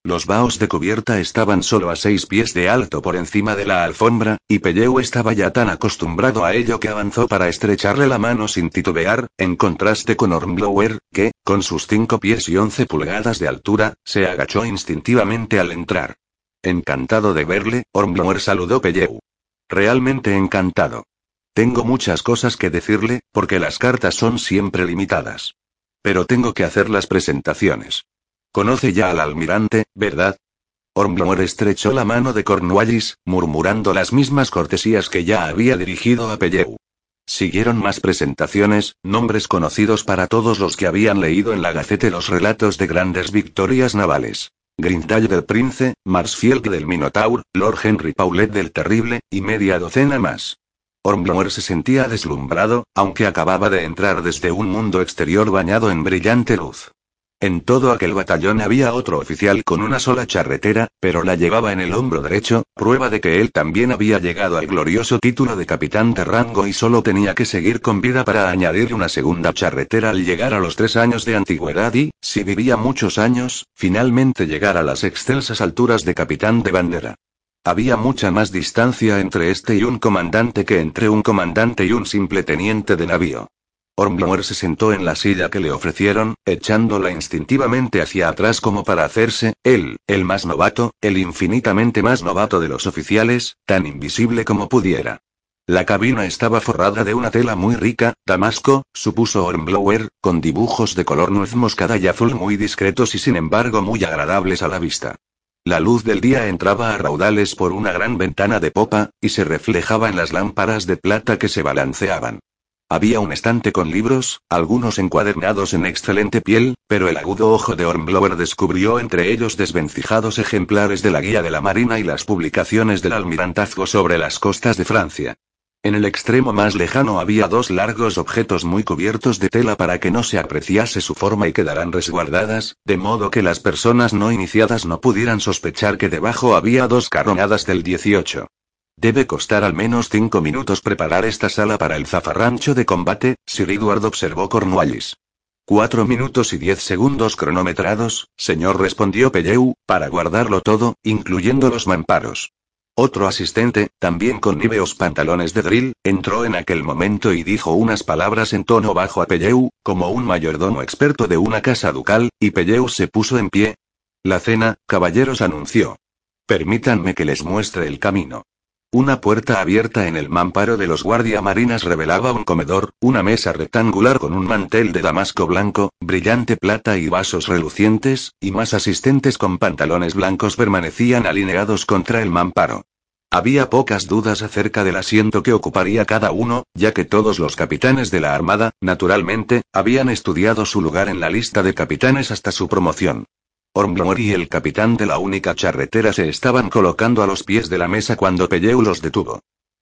Los vaos de cubierta estaban solo a seis pies de alto por encima de la alfombra, y Pelleu estaba ya tan acostumbrado a ello que avanzó para estrecharle la mano sin titubear, en contraste con Hornblower, que, con sus cinco pies y once pulgadas de altura, se agachó instintivamente al entrar. Encantado de verle, Hornblower saludó Pelleu. Realmente encantado. Tengo muchas cosas que decirle, porque las cartas son siempre limitadas. Pero tengo que hacer las presentaciones. Conoce ya al almirante, ¿verdad? Ormblor estrechó la mano de Cornwallis, murmurando las mismas cortesías que ya había dirigido a Pelleu. Siguieron más presentaciones, nombres conocidos para todos los que habían leído en la Gacete los relatos de grandes victorias navales. Grindal del Prince, Marsfield del Minotaur, Lord Henry Paulet del Terrible, y media docena más. Ormblor se sentía deslumbrado, aunque acababa de entrar desde un mundo exterior bañado en brillante luz. En todo aquel batallón había otro oficial con una sola charretera, pero la llevaba en el hombro derecho, prueba de que él también había llegado al glorioso título de capitán de rango y solo tenía que seguir con vida para añadir una segunda charretera al llegar a los tres años de antigüedad y, si vivía muchos años, finalmente llegar a las excelsas alturas de capitán de bandera. Había mucha más distancia entre este y un comandante que entre un comandante y un simple teniente de navío. Ormblor se sentó en la silla que le ofrecieron, echándola instintivamente hacia atrás como para hacerse, él, el más novato, el infinitamente más novato de los oficiales, tan invisible como pudiera. La cabina estaba forrada de una tela muy rica, damasco, supuso Ormblower, con dibujos de color nuez moscada y azul muy discretos y sin embargo muy agradables a la vista. La luz del día entraba a raudales por una gran ventana de popa, y se reflejaba en las lámparas de plata que se balanceaban. Había un estante con libros, algunos encuadernados en excelente piel, pero el agudo ojo de Hornblower descubrió entre ellos desvencijados ejemplares de la guía de la Marina y las publicaciones del almirantazgo sobre las costas de Francia. En el extremo más lejano había dos largos objetos muy cubiertos de tela para que no se apreciase su forma y quedaran resguardadas, de modo que las personas no iniciadas no pudieran sospechar que debajo había dos carronadas del 18. Debe costar al menos cinco minutos preparar esta sala para el zafarrancho de combate, Sir Edward observó Cornwallis. Cuatro minutos y diez segundos cronometrados, señor respondió Pelleu, para guardarlo todo, incluyendo los mamparos. Otro asistente, también con níveos pantalones de drill, entró en aquel momento y dijo unas palabras en tono bajo a Pelleu, como un mayordomo experto de una casa ducal, y Pelleu se puso en pie. La cena, caballeros anunció. Permítanme que les muestre el camino. Una puerta abierta en el mamparo de los guardiamarinas revelaba un comedor, una mesa rectangular con un mantel de damasco blanco, brillante plata y vasos relucientes, y más asistentes con pantalones blancos permanecían alineados contra el mamparo. Había pocas dudas acerca del asiento que ocuparía cada uno, ya que todos los capitanes de la Armada, naturalmente, habían estudiado su lugar en la lista de capitanes hasta su promoción. Ormblor y el capitán de la única charretera se estaban colocando a los pies de la mesa cuando Pelleu los detuvo.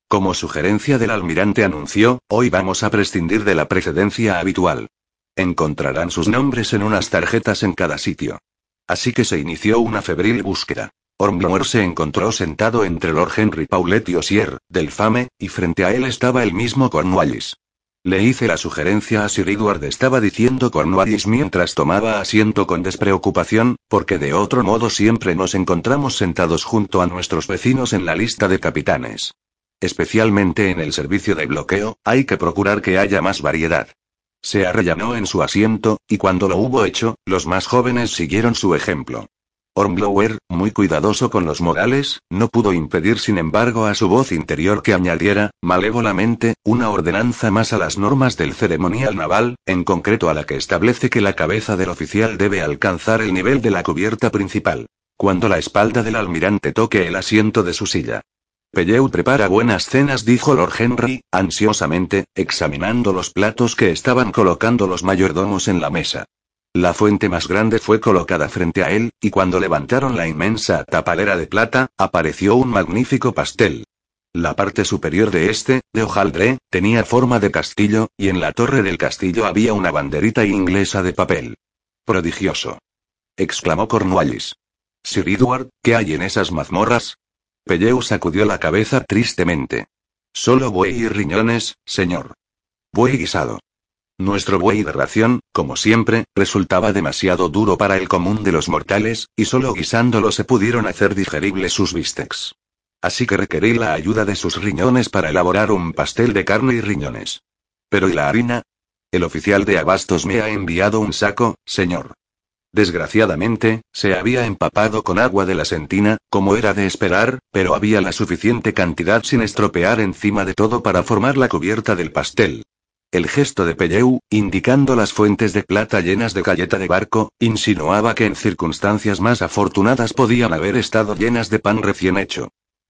Como sugerencia del almirante anunció, hoy vamos a prescindir de la precedencia habitual. Encontrarán sus nombres en unas tarjetas en cada sitio. Así que se inició una febril búsqueda. Ormblor se encontró sentado entre Lord Henry Paulet y Osier, del Fame, y frente a él estaba el mismo Cornwallis. Le hice la sugerencia a Sir Edward, estaba diciendo Cornwallis mientras tomaba asiento con despreocupación, porque de otro modo siempre nos encontramos sentados junto a nuestros vecinos en la lista de capitanes. Especialmente en el servicio de bloqueo, hay que procurar que haya más variedad. Se arrellanó en su asiento, y cuando lo hubo hecho, los más jóvenes siguieron su ejemplo. Hornblower, muy cuidadoso con los modales, no pudo impedir sin embargo a su voz interior que añadiera, malévolamente, una ordenanza más a las normas del ceremonial naval, en concreto a la que establece que la cabeza del oficial debe alcanzar el nivel de la cubierta principal. Cuando la espalda del almirante toque el asiento de su silla. Pelleu prepara buenas cenas, dijo Lord Henry, ansiosamente, examinando los platos que estaban colocando los mayordomos en la mesa. La fuente más grande fue colocada frente a él, y cuando levantaron la inmensa tapalera de plata, apareció un magnífico pastel. La parte superior de este, de hojaldre, tenía forma de castillo, y en la torre del castillo había una banderita inglesa de papel. Prodigioso. exclamó Cornwallis. Sir Edward, ¿qué hay en esas mazmorras? Pelleu sacudió la cabeza tristemente. Solo buey y riñones, señor. Buey guisado. Nuestro buey de ración, como siempre, resultaba demasiado duro para el común de los mortales, y solo guisándolo se pudieron hacer digeribles sus bistecs. Así que requerí la ayuda de sus riñones para elaborar un pastel de carne y riñones. Pero ¿y la harina? El oficial de abastos me ha enviado un saco, señor. Desgraciadamente, se había empapado con agua de la sentina, como era de esperar, pero había la suficiente cantidad sin estropear encima de todo para formar la cubierta del pastel. El gesto de Pelleu, indicando las fuentes de plata llenas de galleta de barco, insinuaba que en circunstancias más afortunadas podían haber estado llenas de pan recién hecho.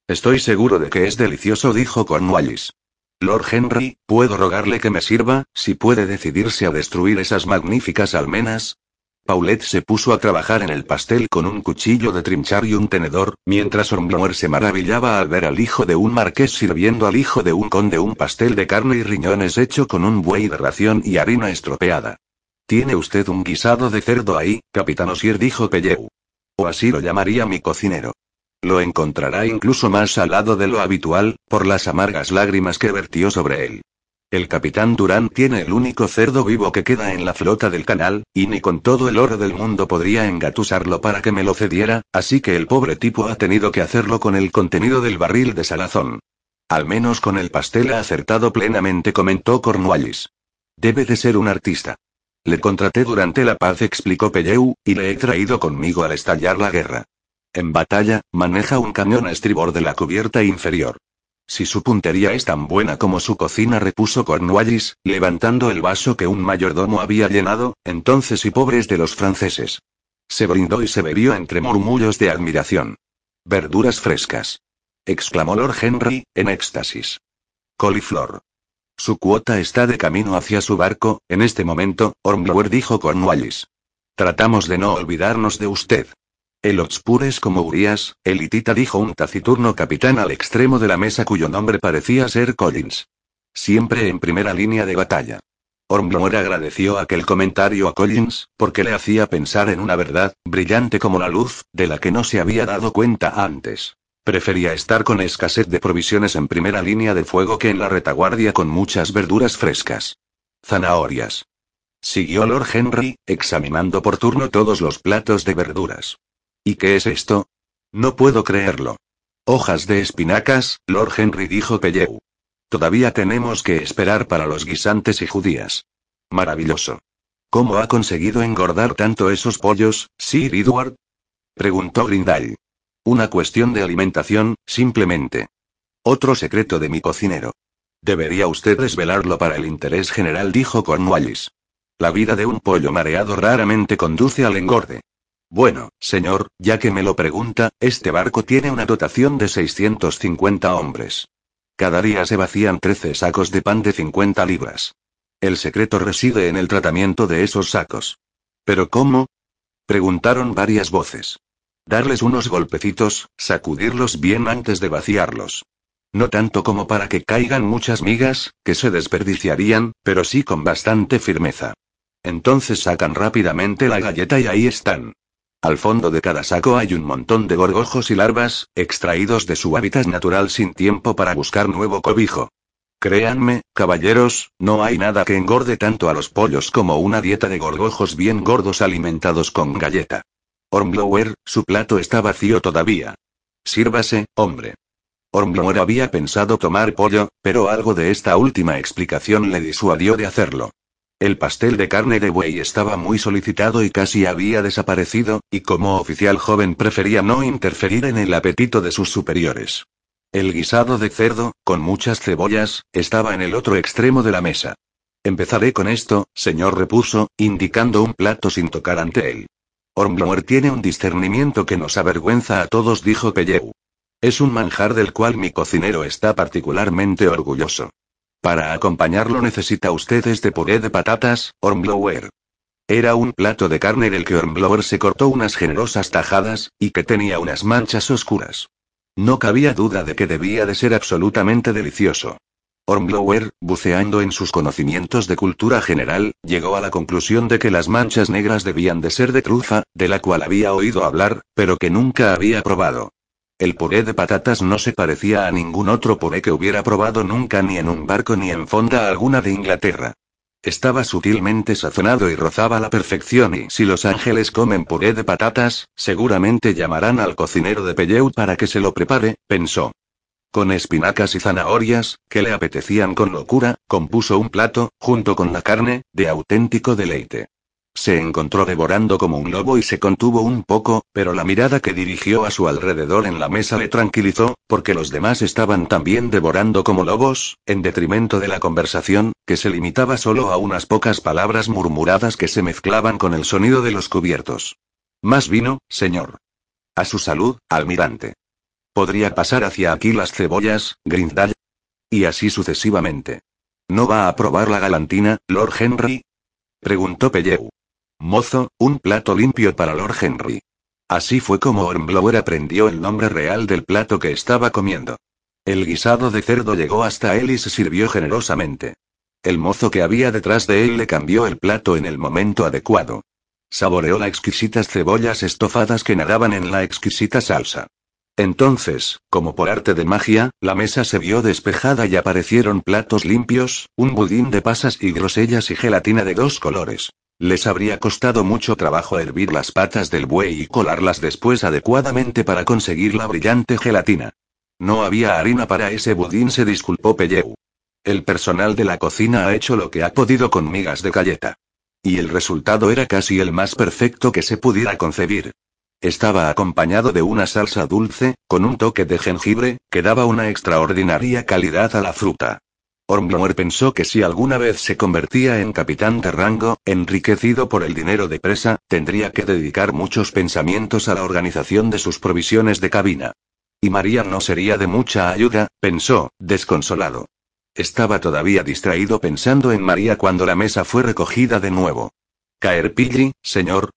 Estoy seguro de que es delicioso, dijo Cornwallis. Lord Henry, ¿puedo rogarle que me sirva, si puede decidirse a destruir esas magníficas almenas? Paulette se puso a trabajar en el pastel con un cuchillo de trinchar y un tenedor, mientras Ormblower se maravillaba al ver al hijo de un marqués sirviendo al hijo de un conde un pastel de carne y riñones hecho con un buey de ración y harina estropeada. ¿Tiene usted un guisado de cerdo ahí, capitán Osier? dijo Pelleu. O así lo llamaría mi cocinero. Lo encontrará incluso más salado de lo habitual, por las amargas lágrimas que vertió sobre él. El capitán Durán tiene el único cerdo vivo que queda en la flota del canal, y ni con todo el oro del mundo podría engatusarlo para que me lo cediera, así que el pobre tipo ha tenido que hacerlo con el contenido del barril de salazón. Al menos con el pastel ha acertado plenamente, comentó Cornwallis. Debe de ser un artista. Le contraté durante la paz, explicó Pelleu, y le he traído conmigo al estallar la guerra. En batalla, maneja un cañón a estribor de la cubierta inferior. Si su puntería es tan buena como su cocina, repuso Cornwallis, levantando el vaso que un mayordomo había llenado, entonces y pobres de los franceses. Se brindó y se bebió entre murmullos de admiración. Verduras frescas. exclamó Lord Henry, en éxtasis. Coliflor. Su cuota está de camino hacia su barco, en este momento, Ormblower dijo Cornwallis. Tratamos de no olvidarnos de usted. El Oxpures como Urias, elitita dijo un taciturno capitán al extremo de la mesa cuyo nombre parecía ser Collins. Siempre en primera línea de batalla. Ormblower agradeció aquel comentario a Collins, porque le hacía pensar en una verdad, brillante como la luz, de la que no se había dado cuenta antes. Prefería estar con escasez de provisiones en primera línea de fuego que en la retaguardia con muchas verduras frescas. Zanahorias. Siguió Lord Henry, examinando por turno todos los platos de verduras. ¿Y qué es esto? No puedo creerlo. Hojas de espinacas, Lord Henry dijo Pelleu. Todavía tenemos que esperar para los guisantes y judías. Maravilloso. ¿Cómo ha conseguido engordar tanto esos pollos, Sir Edward? Preguntó Grindal. Una cuestión de alimentación, simplemente. Otro secreto de mi cocinero. Debería usted desvelarlo para el interés general, dijo Cornwallis. La vida de un pollo mareado raramente conduce al engorde. Bueno, señor, ya que me lo pregunta, este barco tiene una dotación de 650 hombres. Cada día se vacían 13 sacos de pan de 50 libras. El secreto reside en el tratamiento de esos sacos. ¿Pero cómo? Preguntaron varias voces. Darles unos golpecitos, sacudirlos bien antes de vaciarlos. No tanto como para que caigan muchas migas, que se desperdiciarían, pero sí con bastante firmeza. Entonces sacan rápidamente la galleta y ahí están. Al fondo de cada saco hay un montón de gorgojos y larvas, extraídos de su hábitat natural sin tiempo para buscar nuevo cobijo. Créanme, caballeros, no hay nada que engorde tanto a los pollos como una dieta de gorgojos bien gordos alimentados con galleta. Ormblower, su plato está vacío todavía. Sírvase, hombre. Ormblower había pensado tomar pollo, pero algo de esta última explicación le disuadió de hacerlo. El pastel de carne de buey estaba muy solicitado y casi había desaparecido, y como oficial joven prefería no interferir en el apetito de sus superiores. El guisado de cerdo, con muchas cebollas, estaba en el otro extremo de la mesa. Empezaré con esto, señor repuso, indicando un plato sin tocar ante él. Ormblower tiene un discernimiento que nos avergüenza a todos, dijo Pelleu. Es un manjar del cual mi cocinero está particularmente orgulloso. Para acompañarlo necesita usted este puré de patatas, Ormblower. Era un plato de carne del que Ormblower se cortó unas generosas tajadas, y que tenía unas manchas oscuras. No cabía duda de que debía de ser absolutamente delicioso. Ormblower, buceando en sus conocimientos de cultura general, llegó a la conclusión de que las manchas negras debían de ser de trufa, de la cual había oído hablar, pero que nunca había probado. El puré de patatas no se parecía a ningún otro puré que hubiera probado nunca ni en un barco ni en fonda alguna de Inglaterra. Estaba sutilmente sazonado y rozaba la perfección y si los ángeles comen puré de patatas, seguramente llamarán al cocinero de Pelleu para que se lo prepare, pensó. Con espinacas y zanahorias, que le apetecían con locura, compuso un plato, junto con la carne, de auténtico deleite. Se encontró devorando como un lobo y se contuvo un poco, pero la mirada que dirigió a su alrededor en la mesa le tranquilizó, porque los demás estaban también devorando como lobos, en detrimento de la conversación, que se limitaba solo a unas pocas palabras murmuradas que se mezclaban con el sonido de los cubiertos. Más vino, señor. A su salud, almirante. ¿Podría pasar hacia aquí las cebollas, Grindal? Y así sucesivamente. ¿No va a probar la galantina, Lord Henry? Preguntó Pelleu. Mozo, un plato limpio para Lord Henry. Así fue como Hornblower aprendió el nombre real del plato que estaba comiendo. El guisado de cerdo llegó hasta él y se sirvió generosamente. El mozo que había detrás de él le cambió el plato en el momento adecuado. Saboreó las exquisitas cebollas estofadas que nadaban en la exquisita salsa. Entonces, como por arte de magia, la mesa se vio despejada y aparecieron platos limpios, un budín de pasas y grosellas y gelatina de dos colores. Les habría costado mucho trabajo hervir las patas del buey y colarlas después adecuadamente para conseguir la brillante gelatina. No había harina para ese budín, se disculpó Pelleu. El personal de la cocina ha hecho lo que ha podido con migas de galleta. Y el resultado era casi el más perfecto que se pudiera concebir. Estaba acompañado de una salsa dulce, con un toque de jengibre, que daba una extraordinaria calidad a la fruta. Ormblommer pensó que si alguna vez se convertía en capitán de rango, enriquecido por el dinero de presa, tendría que dedicar muchos pensamientos a la organización de sus provisiones de cabina. Y María no sería de mucha ayuda, pensó, desconsolado. Estaba todavía distraído pensando en María cuando la mesa fue recogida de nuevo. Caerpilli, señor.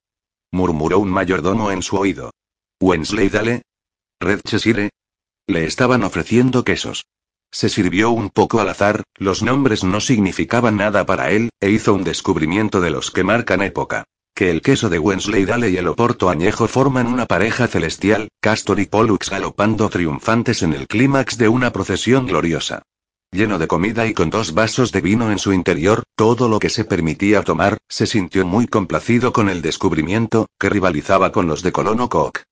Murmuró un mayordomo en su oído. Wensleydale. Red Cheshire. Le estaban ofreciendo quesos. Se sirvió un poco al azar, los nombres no significaban nada para él, e hizo un descubrimiento de los que marcan época. Que el queso de Wensleydale y el oporto añejo forman una pareja celestial, Castor y Pollux galopando triunfantes en el clímax de una procesión gloriosa. Lleno de comida y con dos vasos de vino en su interior, todo lo que se permitía tomar, se sintió muy complacido con el descubrimiento, que rivalizaba con los de Colono Koch.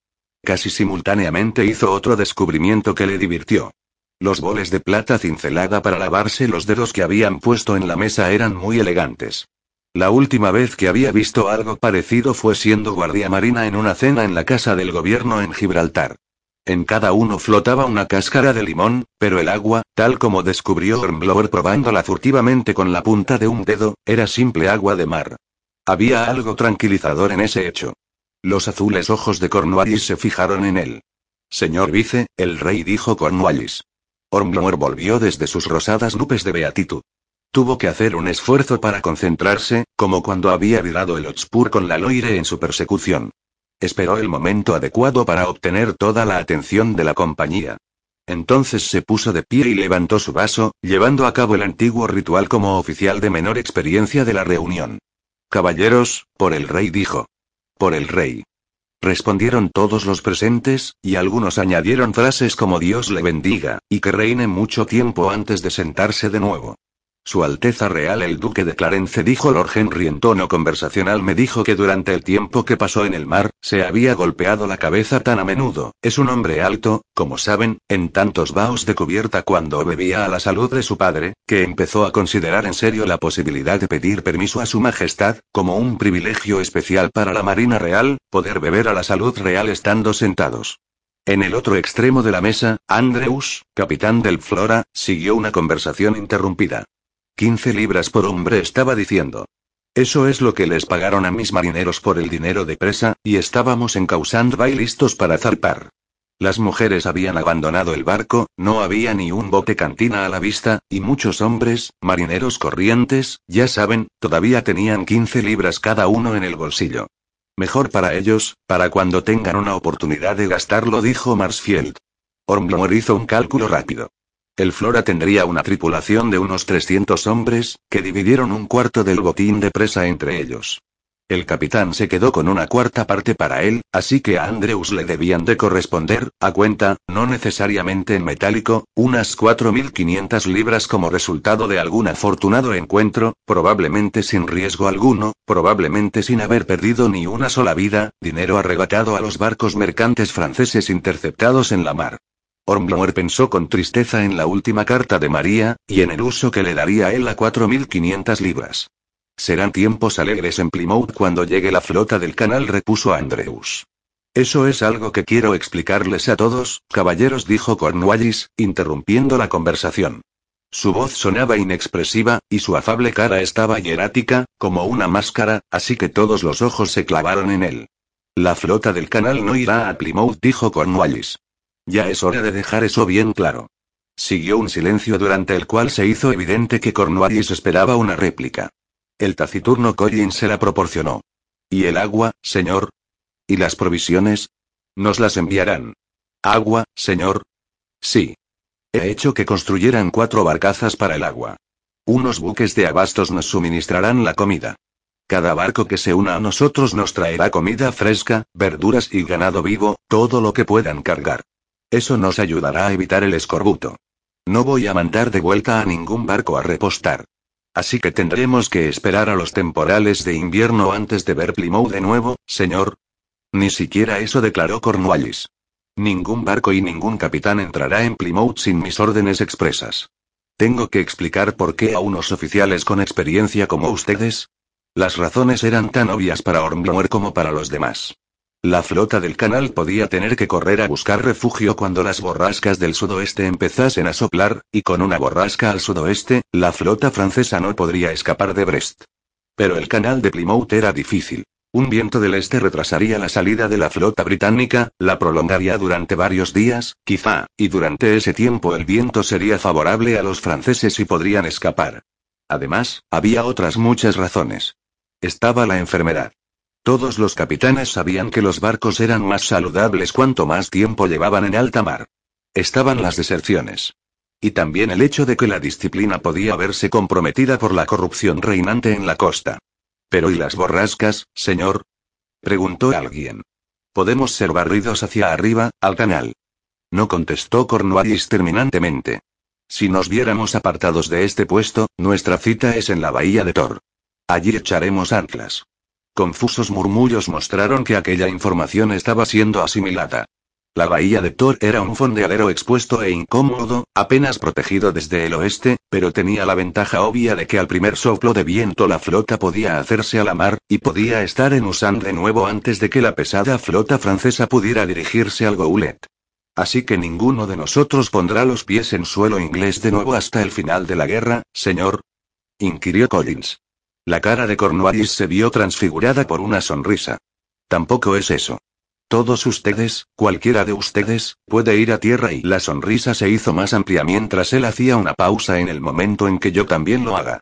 Casi simultáneamente hizo otro descubrimiento que le divirtió. Los boles de plata cincelada para lavarse los dedos que habían puesto en la mesa eran muy elegantes. La última vez que había visto algo parecido fue siendo guardia marina en una cena en la casa del gobierno en Gibraltar. En cada uno flotaba una cáscara de limón, pero el agua, tal como descubrió Hornblower probándola furtivamente con la punta de un dedo, era simple agua de mar. Había algo tranquilizador en ese hecho. Los azules ojos de Cornwallis se fijaron en él. Señor vice, el rey dijo Cornwallis. Ormblomor volvió desde sus rosadas nubes de beatitud. Tuvo que hacer un esfuerzo para concentrarse, como cuando había virado el Otspur con la Loire en su persecución. Esperó el momento adecuado para obtener toda la atención de la compañía. Entonces se puso de pie y levantó su vaso, llevando a cabo el antiguo ritual como oficial de menor experiencia de la reunión. Caballeros, por el rey dijo. Por el rey. Respondieron todos los presentes, y algunos añadieron frases como Dios le bendiga, y que reine mucho tiempo antes de sentarse de nuevo. Su Alteza Real el Duque de Clarence dijo Lord Henry en tono conversacional me dijo que durante el tiempo que pasó en el mar, se había golpeado la cabeza tan a menudo, es un hombre alto, como saben, en tantos vaos de cubierta cuando bebía a la salud de su padre, que empezó a considerar en serio la posibilidad de pedir permiso a su Majestad, como un privilegio especial para la Marina Real, poder beber a la salud real estando sentados. En el otro extremo de la mesa, Andreus, capitán del Flora, siguió una conversación interrumpida. 15 libras por hombre estaba diciendo. Eso es lo que les pagaron a mis marineros por el dinero de presa, y estábamos en Causand y listos para zarpar. Las mujeres habían abandonado el barco, no había ni un bote cantina a la vista, y muchos hombres, marineros corrientes, ya saben, todavía tenían 15 libras cada uno en el bolsillo. Mejor para ellos, para cuando tengan una oportunidad de gastarlo, dijo Marsfield. Ormblomor hizo un cálculo rápido. El Flora tendría una tripulación de unos 300 hombres, que dividieron un cuarto del botín de presa entre ellos. El capitán se quedó con una cuarta parte para él, así que a Andrews le debían de corresponder, a cuenta, no necesariamente en metálico, unas 4.500 libras como resultado de algún afortunado encuentro, probablemente sin riesgo alguno, probablemente sin haber perdido ni una sola vida, dinero arrebatado a los barcos mercantes franceses interceptados en la mar. Hornblower pensó con tristeza en la última carta de María, y en el uso que le daría él a 4.500 libras. Serán tiempos alegres en Plymouth cuando llegue la flota del canal, repuso Andrews. Eso es algo que quiero explicarles a todos, caballeros, dijo Cornwallis, interrumpiendo la conversación. Su voz sonaba inexpresiva, y su afable cara estaba hierática, como una máscara, así que todos los ojos se clavaron en él. La flota del canal no irá a Plymouth, dijo Cornwallis. Ya es hora de dejar eso bien claro. Siguió un silencio durante el cual se hizo evidente que Cornwallis esperaba una réplica. El taciturno Collins se la proporcionó. ¿Y el agua, señor? ¿Y las provisiones? Nos las enviarán. ¿Agua, señor? Sí. He hecho que construyeran cuatro barcazas para el agua. Unos buques de abastos nos suministrarán la comida. Cada barco que se una a nosotros nos traerá comida fresca, verduras y ganado vivo, todo lo que puedan cargar. Eso nos ayudará a evitar el escorbuto. No voy a mandar de vuelta a ningún barco a repostar. Así que tendremos que esperar a los temporales de invierno antes de ver Plymouth de nuevo, señor. Ni siquiera eso declaró Cornwallis. Ningún barco y ningún capitán entrará en Plymouth sin mis órdenes expresas. ¿Tengo que explicar por qué a unos oficiales con experiencia como ustedes? Las razones eran tan obvias para Hornblower como para los demás. La flota del canal podía tener que correr a buscar refugio cuando las borrascas del sudoeste empezasen a soplar, y con una borrasca al sudoeste, la flota francesa no podría escapar de Brest. Pero el canal de Plymouth era difícil. Un viento del este retrasaría la salida de la flota británica, la prolongaría durante varios días, quizá, y durante ese tiempo el viento sería favorable a los franceses y podrían escapar. Además, había otras muchas razones. Estaba la enfermedad. Todos los capitanes sabían que los barcos eran más saludables cuanto más tiempo llevaban en alta mar. Estaban las deserciones. Y también el hecho de que la disciplina podía verse comprometida por la corrupción reinante en la costa. Pero ¿y las borrascas, señor? preguntó alguien. Podemos ser barridos hacia arriba, al canal. No contestó Cornwallis terminantemente. Si nos viéramos apartados de este puesto, nuestra cita es en la bahía de Thor. Allí echaremos anclas. Confusos murmullos mostraron que aquella información estaba siendo asimilada. La bahía de Thor era un fondeadero expuesto e incómodo, apenas protegido desde el oeste, pero tenía la ventaja obvia de que al primer soplo de viento la flota podía hacerse a la mar, y podía estar en Usan de nuevo antes de que la pesada flota francesa pudiera dirigirse al Goulet. Así que ninguno de nosotros pondrá los pies en suelo inglés de nuevo hasta el final de la guerra, señor. inquirió Collins. La cara de Cornwallis se vio transfigurada por una sonrisa. Tampoco es eso. Todos ustedes, cualquiera de ustedes, puede ir a tierra y la sonrisa se hizo más amplia mientras él hacía una pausa en el momento en que yo también lo haga.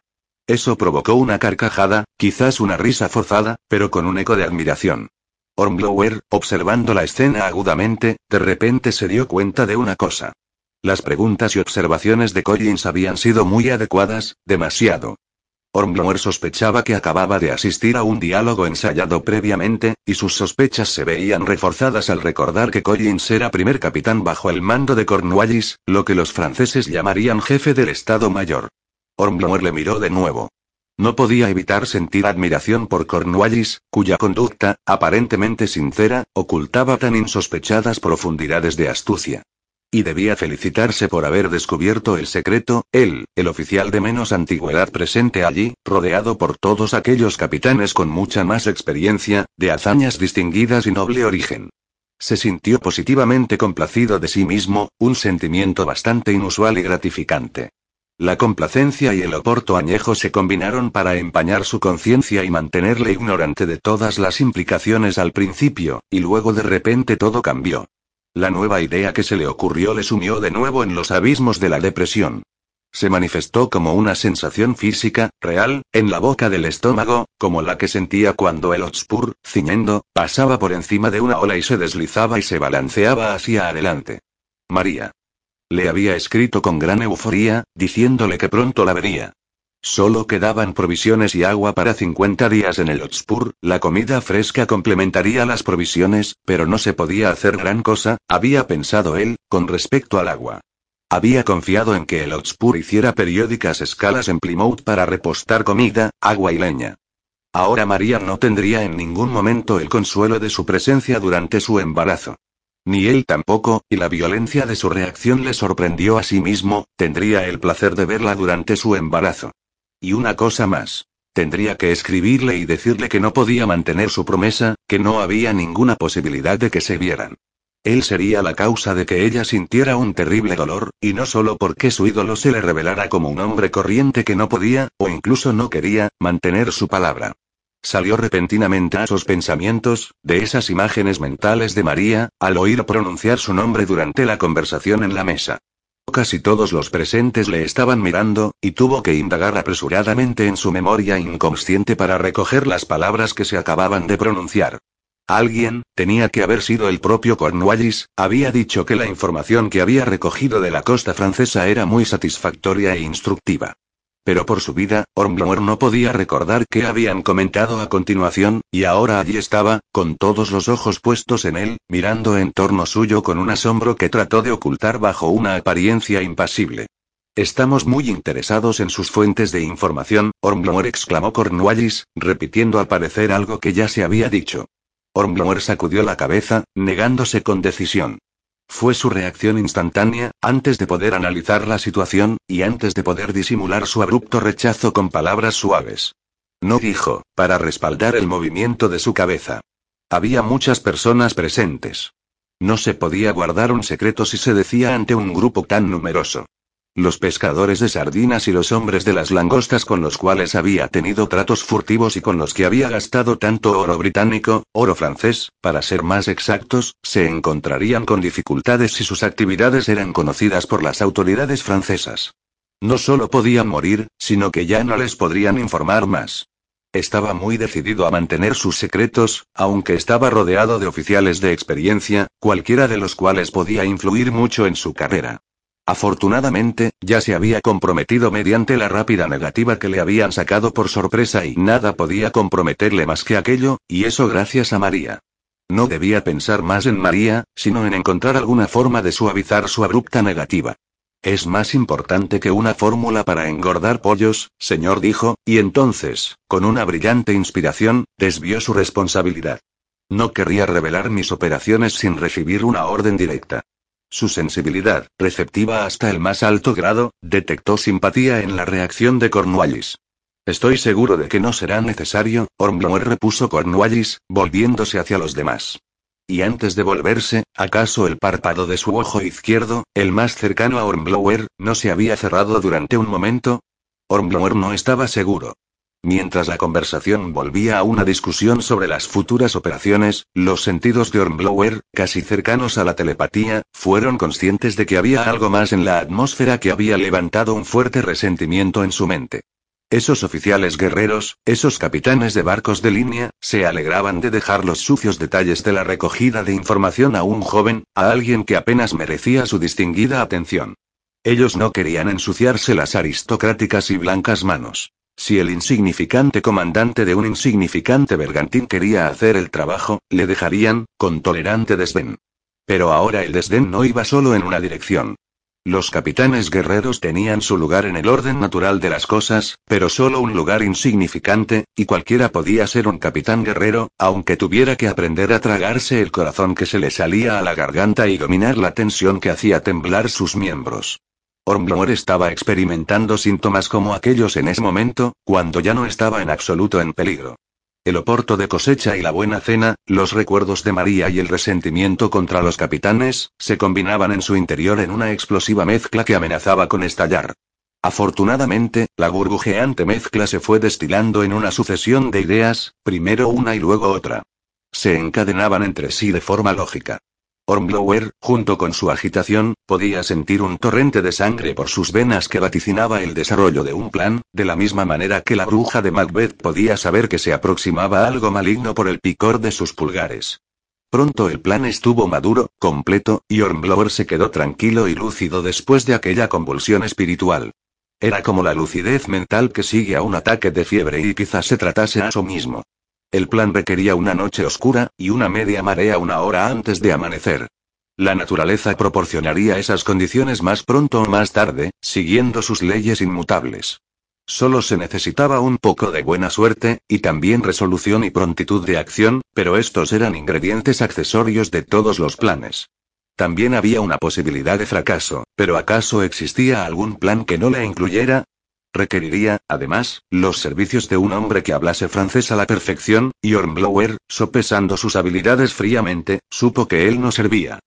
Eso provocó una carcajada, quizás una risa forzada, pero con un eco de admiración. Hornblower, observando la escena agudamente, de repente se dio cuenta de una cosa. Las preguntas y observaciones de Collins habían sido muy adecuadas, demasiado. Hornblower sospechaba que acababa de asistir a un diálogo ensayado previamente, y sus sospechas se veían reforzadas al recordar que Collins era primer capitán bajo el mando de Cornwallis, lo que los franceses llamarían jefe del Estado Mayor. Hornblower le miró de nuevo. No podía evitar sentir admiración por Cornwallis, cuya conducta, aparentemente sincera, ocultaba tan insospechadas profundidades de astucia. Y debía felicitarse por haber descubierto el secreto, él, el oficial de menos antigüedad presente allí, rodeado por todos aquellos capitanes con mucha más experiencia, de hazañas distinguidas y noble origen. Se sintió positivamente complacido de sí mismo, un sentimiento bastante inusual y gratificante. La complacencia y el oporto añejo se combinaron para empañar su conciencia y mantenerle ignorante de todas las implicaciones al principio, y luego de repente todo cambió. La nueva idea que se le ocurrió le sumió de nuevo en los abismos de la depresión. Se manifestó como una sensación física, real, en la boca del estómago, como la que sentía cuando el Hotspur, ciñendo, pasaba por encima de una ola y se deslizaba y se balanceaba hacia adelante. María. Le había escrito con gran euforía, diciéndole que pronto la vería. Solo quedaban provisiones y agua para 50 días en el Hotspur, la comida fresca complementaría las provisiones, pero no se podía hacer gran cosa, había pensado él, con respecto al agua. Había confiado en que el Hotspur hiciera periódicas escalas en Plymouth para repostar comida, agua y leña. Ahora María no tendría en ningún momento el consuelo de su presencia durante su embarazo. Ni él tampoco, y la violencia de su reacción le sorprendió a sí mismo, tendría el placer de verla durante su embarazo. Y una cosa más. Tendría que escribirle y decirle que no podía mantener su promesa, que no había ninguna posibilidad de que se vieran. Él sería la causa de que ella sintiera un terrible dolor, y no solo porque su ídolo se le revelara como un hombre corriente que no podía, o incluso no quería, mantener su palabra. Salió repentinamente a sus pensamientos, de esas imágenes mentales de María, al oír pronunciar su nombre durante la conversación en la mesa. Casi todos los presentes le estaban mirando, y tuvo que indagar apresuradamente en su memoria inconsciente para recoger las palabras que se acababan de pronunciar. Alguien, tenía que haber sido el propio Cornwallis, había dicho que la información que había recogido de la costa francesa era muy satisfactoria e instructiva. Pero por su vida, Ormblower no podía recordar qué habían comentado a continuación, y ahora allí estaba, con todos los ojos puestos en él, mirando en torno suyo con un asombro que trató de ocultar bajo una apariencia impasible. Estamos muy interesados en sus fuentes de información, Ormblower exclamó Cornwallis, repitiendo al parecer algo que ya se había dicho. Ormblower sacudió la cabeza, negándose con decisión. Fue su reacción instantánea, antes de poder analizar la situación, y antes de poder disimular su abrupto rechazo con palabras suaves. No dijo, para respaldar el movimiento de su cabeza. Había muchas personas presentes. No se podía guardar un secreto si se decía ante un grupo tan numeroso. Los pescadores de sardinas y los hombres de las langostas con los cuales había tenido tratos furtivos y con los que había gastado tanto oro británico, oro francés, para ser más exactos, se encontrarían con dificultades si sus actividades eran conocidas por las autoridades francesas. No solo podían morir, sino que ya no les podrían informar más. Estaba muy decidido a mantener sus secretos, aunque estaba rodeado de oficiales de experiencia, cualquiera de los cuales podía influir mucho en su carrera. Afortunadamente, ya se había comprometido mediante la rápida negativa que le habían sacado por sorpresa y nada podía comprometerle más que aquello, y eso gracias a María. No debía pensar más en María, sino en encontrar alguna forma de suavizar su abrupta negativa. Es más importante que una fórmula para engordar pollos, señor dijo, y entonces, con una brillante inspiración, desvió su responsabilidad. No querría revelar mis operaciones sin recibir una orden directa. Su sensibilidad, receptiva hasta el más alto grado, detectó simpatía en la reacción de Cornwallis. Estoy seguro de que no será necesario, Ormblower repuso Cornwallis, volviéndose hacia los demás. Y antes de volverse, ¿acaso el párpado de su ojo izquierdo, el más cercano a Ormblower, no se había cerrado durante un momento? Ormblower no estaba seguro. Mientras la conversación volvía a una discusión sobre las futuras operaciones, los sentidos de Ormblower, casi cercanos a la telepatía, fueron conscientes de que había algo más en la atmósfera que había levantado un fuerte resentimiento en su mente. Esos oficiales guerreros, esos capitanes de barcos de línea, se alegraban de dejar los sucios detalles de la recogida de información a un joven, a alguien que apenas merecía su distinguida atención. Ellos no querían ensuciarse las aristocráticas y blancas manos. Si el insignificante comandante de un insignificante bergantín quería hacer el trabajo, le dejarían, con tolerante desdén. Pero ahora el desdén no iba solo en una dirección. Los capitanes guerreros tenían su lugar en el orden natural de las cosas, pero solo un lugar insignificante, y cualquiera podía ser un capitán guerrero, aunque tuviera que aprender a tragarse el corazón que se le salía a la garganta y dominar la tensión que hacía temblar sus miembros. Ormblower estaba experimentando síntomas como aquellos en ese momento, cuando ya no estaba en absoluto en peligro. El oporto de cosecha y la buena cena, los recuerdos de María y el resentimiento contra los capitanes, se combinaban en su interior en una explosiva mezcla que amenazaba con estallar. Afortunadamente, la burbujeante mezcla se fue destilando en una sucesión de ideas, primero una y luego otra. Se encadenaban entre sí de forma lógica. Ormblower, junto con su agitación, podía sentir un torrente de sangre por sus venas que vaticinaba el desarrollo de un plan, de la misma manera que la bruja de Macbeth podía saber que se aproximaba algo maligno por el picor de sus pulgares. Pronto el plan estuvo maduro, completo, y Ormblower se quedó tranquilo y lúcido después de aquella convulsión espiritual. Era como la lucidez mental que sigue a un ataque de fiebre y quizás se tratase a eso mismo. El plan requería una noche oscura, y una media marea una hora antes de amanecer. La naturaleza proporcionaría esas condiciones más pronto o más tarde, siguiendo sus leyes inmutables. Solo se necesitaba un poco de buena suerte, y también resolución y prontitud de acción, pero estos eran ingredientes accesorios de todos los planes. También había una posibilidad de fracaso, pero ¿acaso existía algún plan que no la incluyera? Requeriría, además, los servicios de un hombre que hablase francés a la perfección, y Hornblower, sopesando sus habilidades fríamente, supo que él no servía.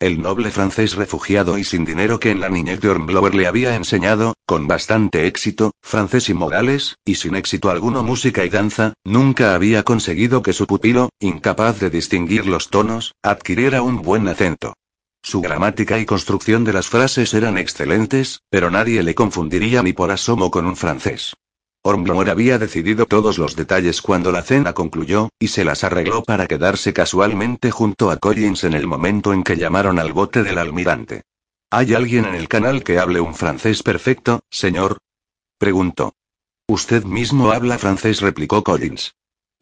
El noble francés refugiado y sin dinero que en la niñez de Hornblower le había enseñado, con bastante éxito, francés y modales, y sin éxito alguno música y danza, nunca había conseguido que su pupilo, incapaz de distinguir los tonos, adquiriera un buen acento. Su gramática y construcción de las frases eran excelentes, pero nadie le confundiría ni por asomo con un francés. Hornblower había decidido todos los detalles cuando la cena concluyó, y se las arregló para quedarse casualmente junto a Collins en el momento en que llamaron al bote del almirante. ¿Hay alguien en el canal que hable un francés perfecto, señor? preguntó. Usted mismo habla francés, replicó Collins.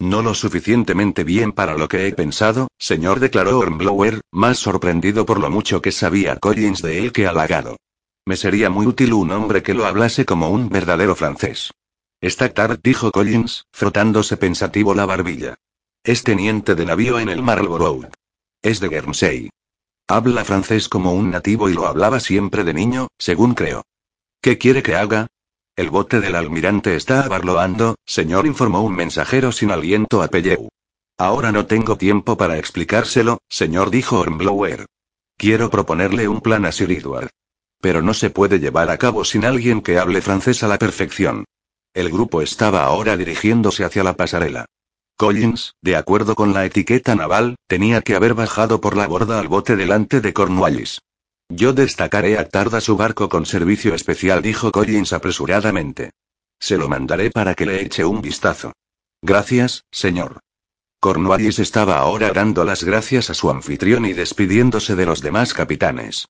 No lo suficientemente bien para lo que he pensado, señor, declaró Hornblower, más sorprendido por lo mucho que sabía Collins de él que halagado. Me sería muy útil un hombre que lo hablase como un verdadero francés. Está tarde, dijo Collins, frotándose pensativo la barbilla. Es teniente de navío en el Marlborough. Es de Guernsey. Habla francés como un nativo y lo hablaba siempre de niño, según creo. ¿Qué quiere que haga? El bote del almirante está abarloando, señor, informó un mensajero sin aliento a Pelleu. Ahora no tengo tiempo para explicárselo, señor, dijo Hornblower. Quiero proponerle un plan a Sir Edward. Pero no se puede llevar a cabo sin alguien que hable francés a la perfección. El grupo estaba ahora dirigiéndose hacia la pasarela. Collins, de acuerdo con la etiqueta naval, tenía que haber bajado por la borda al bote delante de Cornwallis. Yo destacaré a Tarda su barco con servicio especial, dijo Collins apresuradamente. Se lo mandaré para que le eche un vistazo. Gracias, señor. Cornwallis estaba ahora dando las gracias a su anfitrión y despidiéndose de los demás capitanes.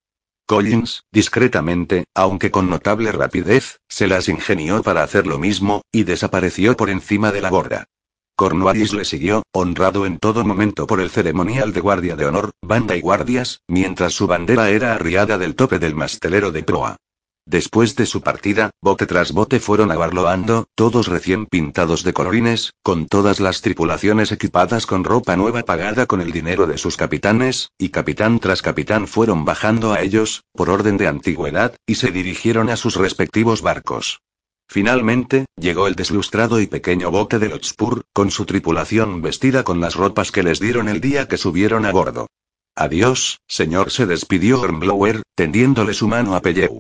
Collins, discretamente, aunque con notable rapidez, se las ingenió para hacer lo mismo, y desapareció por encima de la borda. Cornwallis le siguió, honrado en todo momento por el ceremonial de guardia de honor, banda y guardias, mientras su bandera era arriada del tope del mastelero de proa. Después de su partida, bote tras bote fueron abarloando, todos recién pintados de colorines, con todas las tripulaciones equipadas con ropa nueva pagada con el dinero de sus capitanes, y capitán tras capitán fueron bajando a ellos, por orden de antigüedad, y se dirigieron a sus respectivos barcos. Finalmente, llegó el deslustrado y pequeño bote del Hotspur, con su tripulación vestida con las ropas que les dieron el día que subieron a bordo. Adiós, señor, se despidió Hornblower, tendiéndole su mano a Pelleu.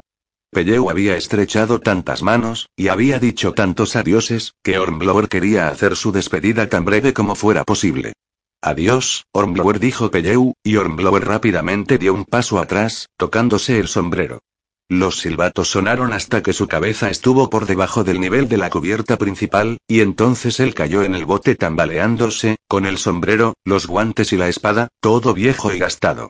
Pelleu había estrechado tantas manos, y había dicho tantos adioses, que Hornblower quería hacer su despedida tan breve como fuera posible. Adiós, Hornblower dijo Pelleu, y Hornblower rápidamente dio un paso atrás, tocándose el sombrero. Los silbatos sonaron hasta que su cabeza estuvo por debajo del nivel de la cubierta principal, y entonces él cayó en el bote tambaleándose, con el sombrero, los guantes y la espada, todo viejo y gastado.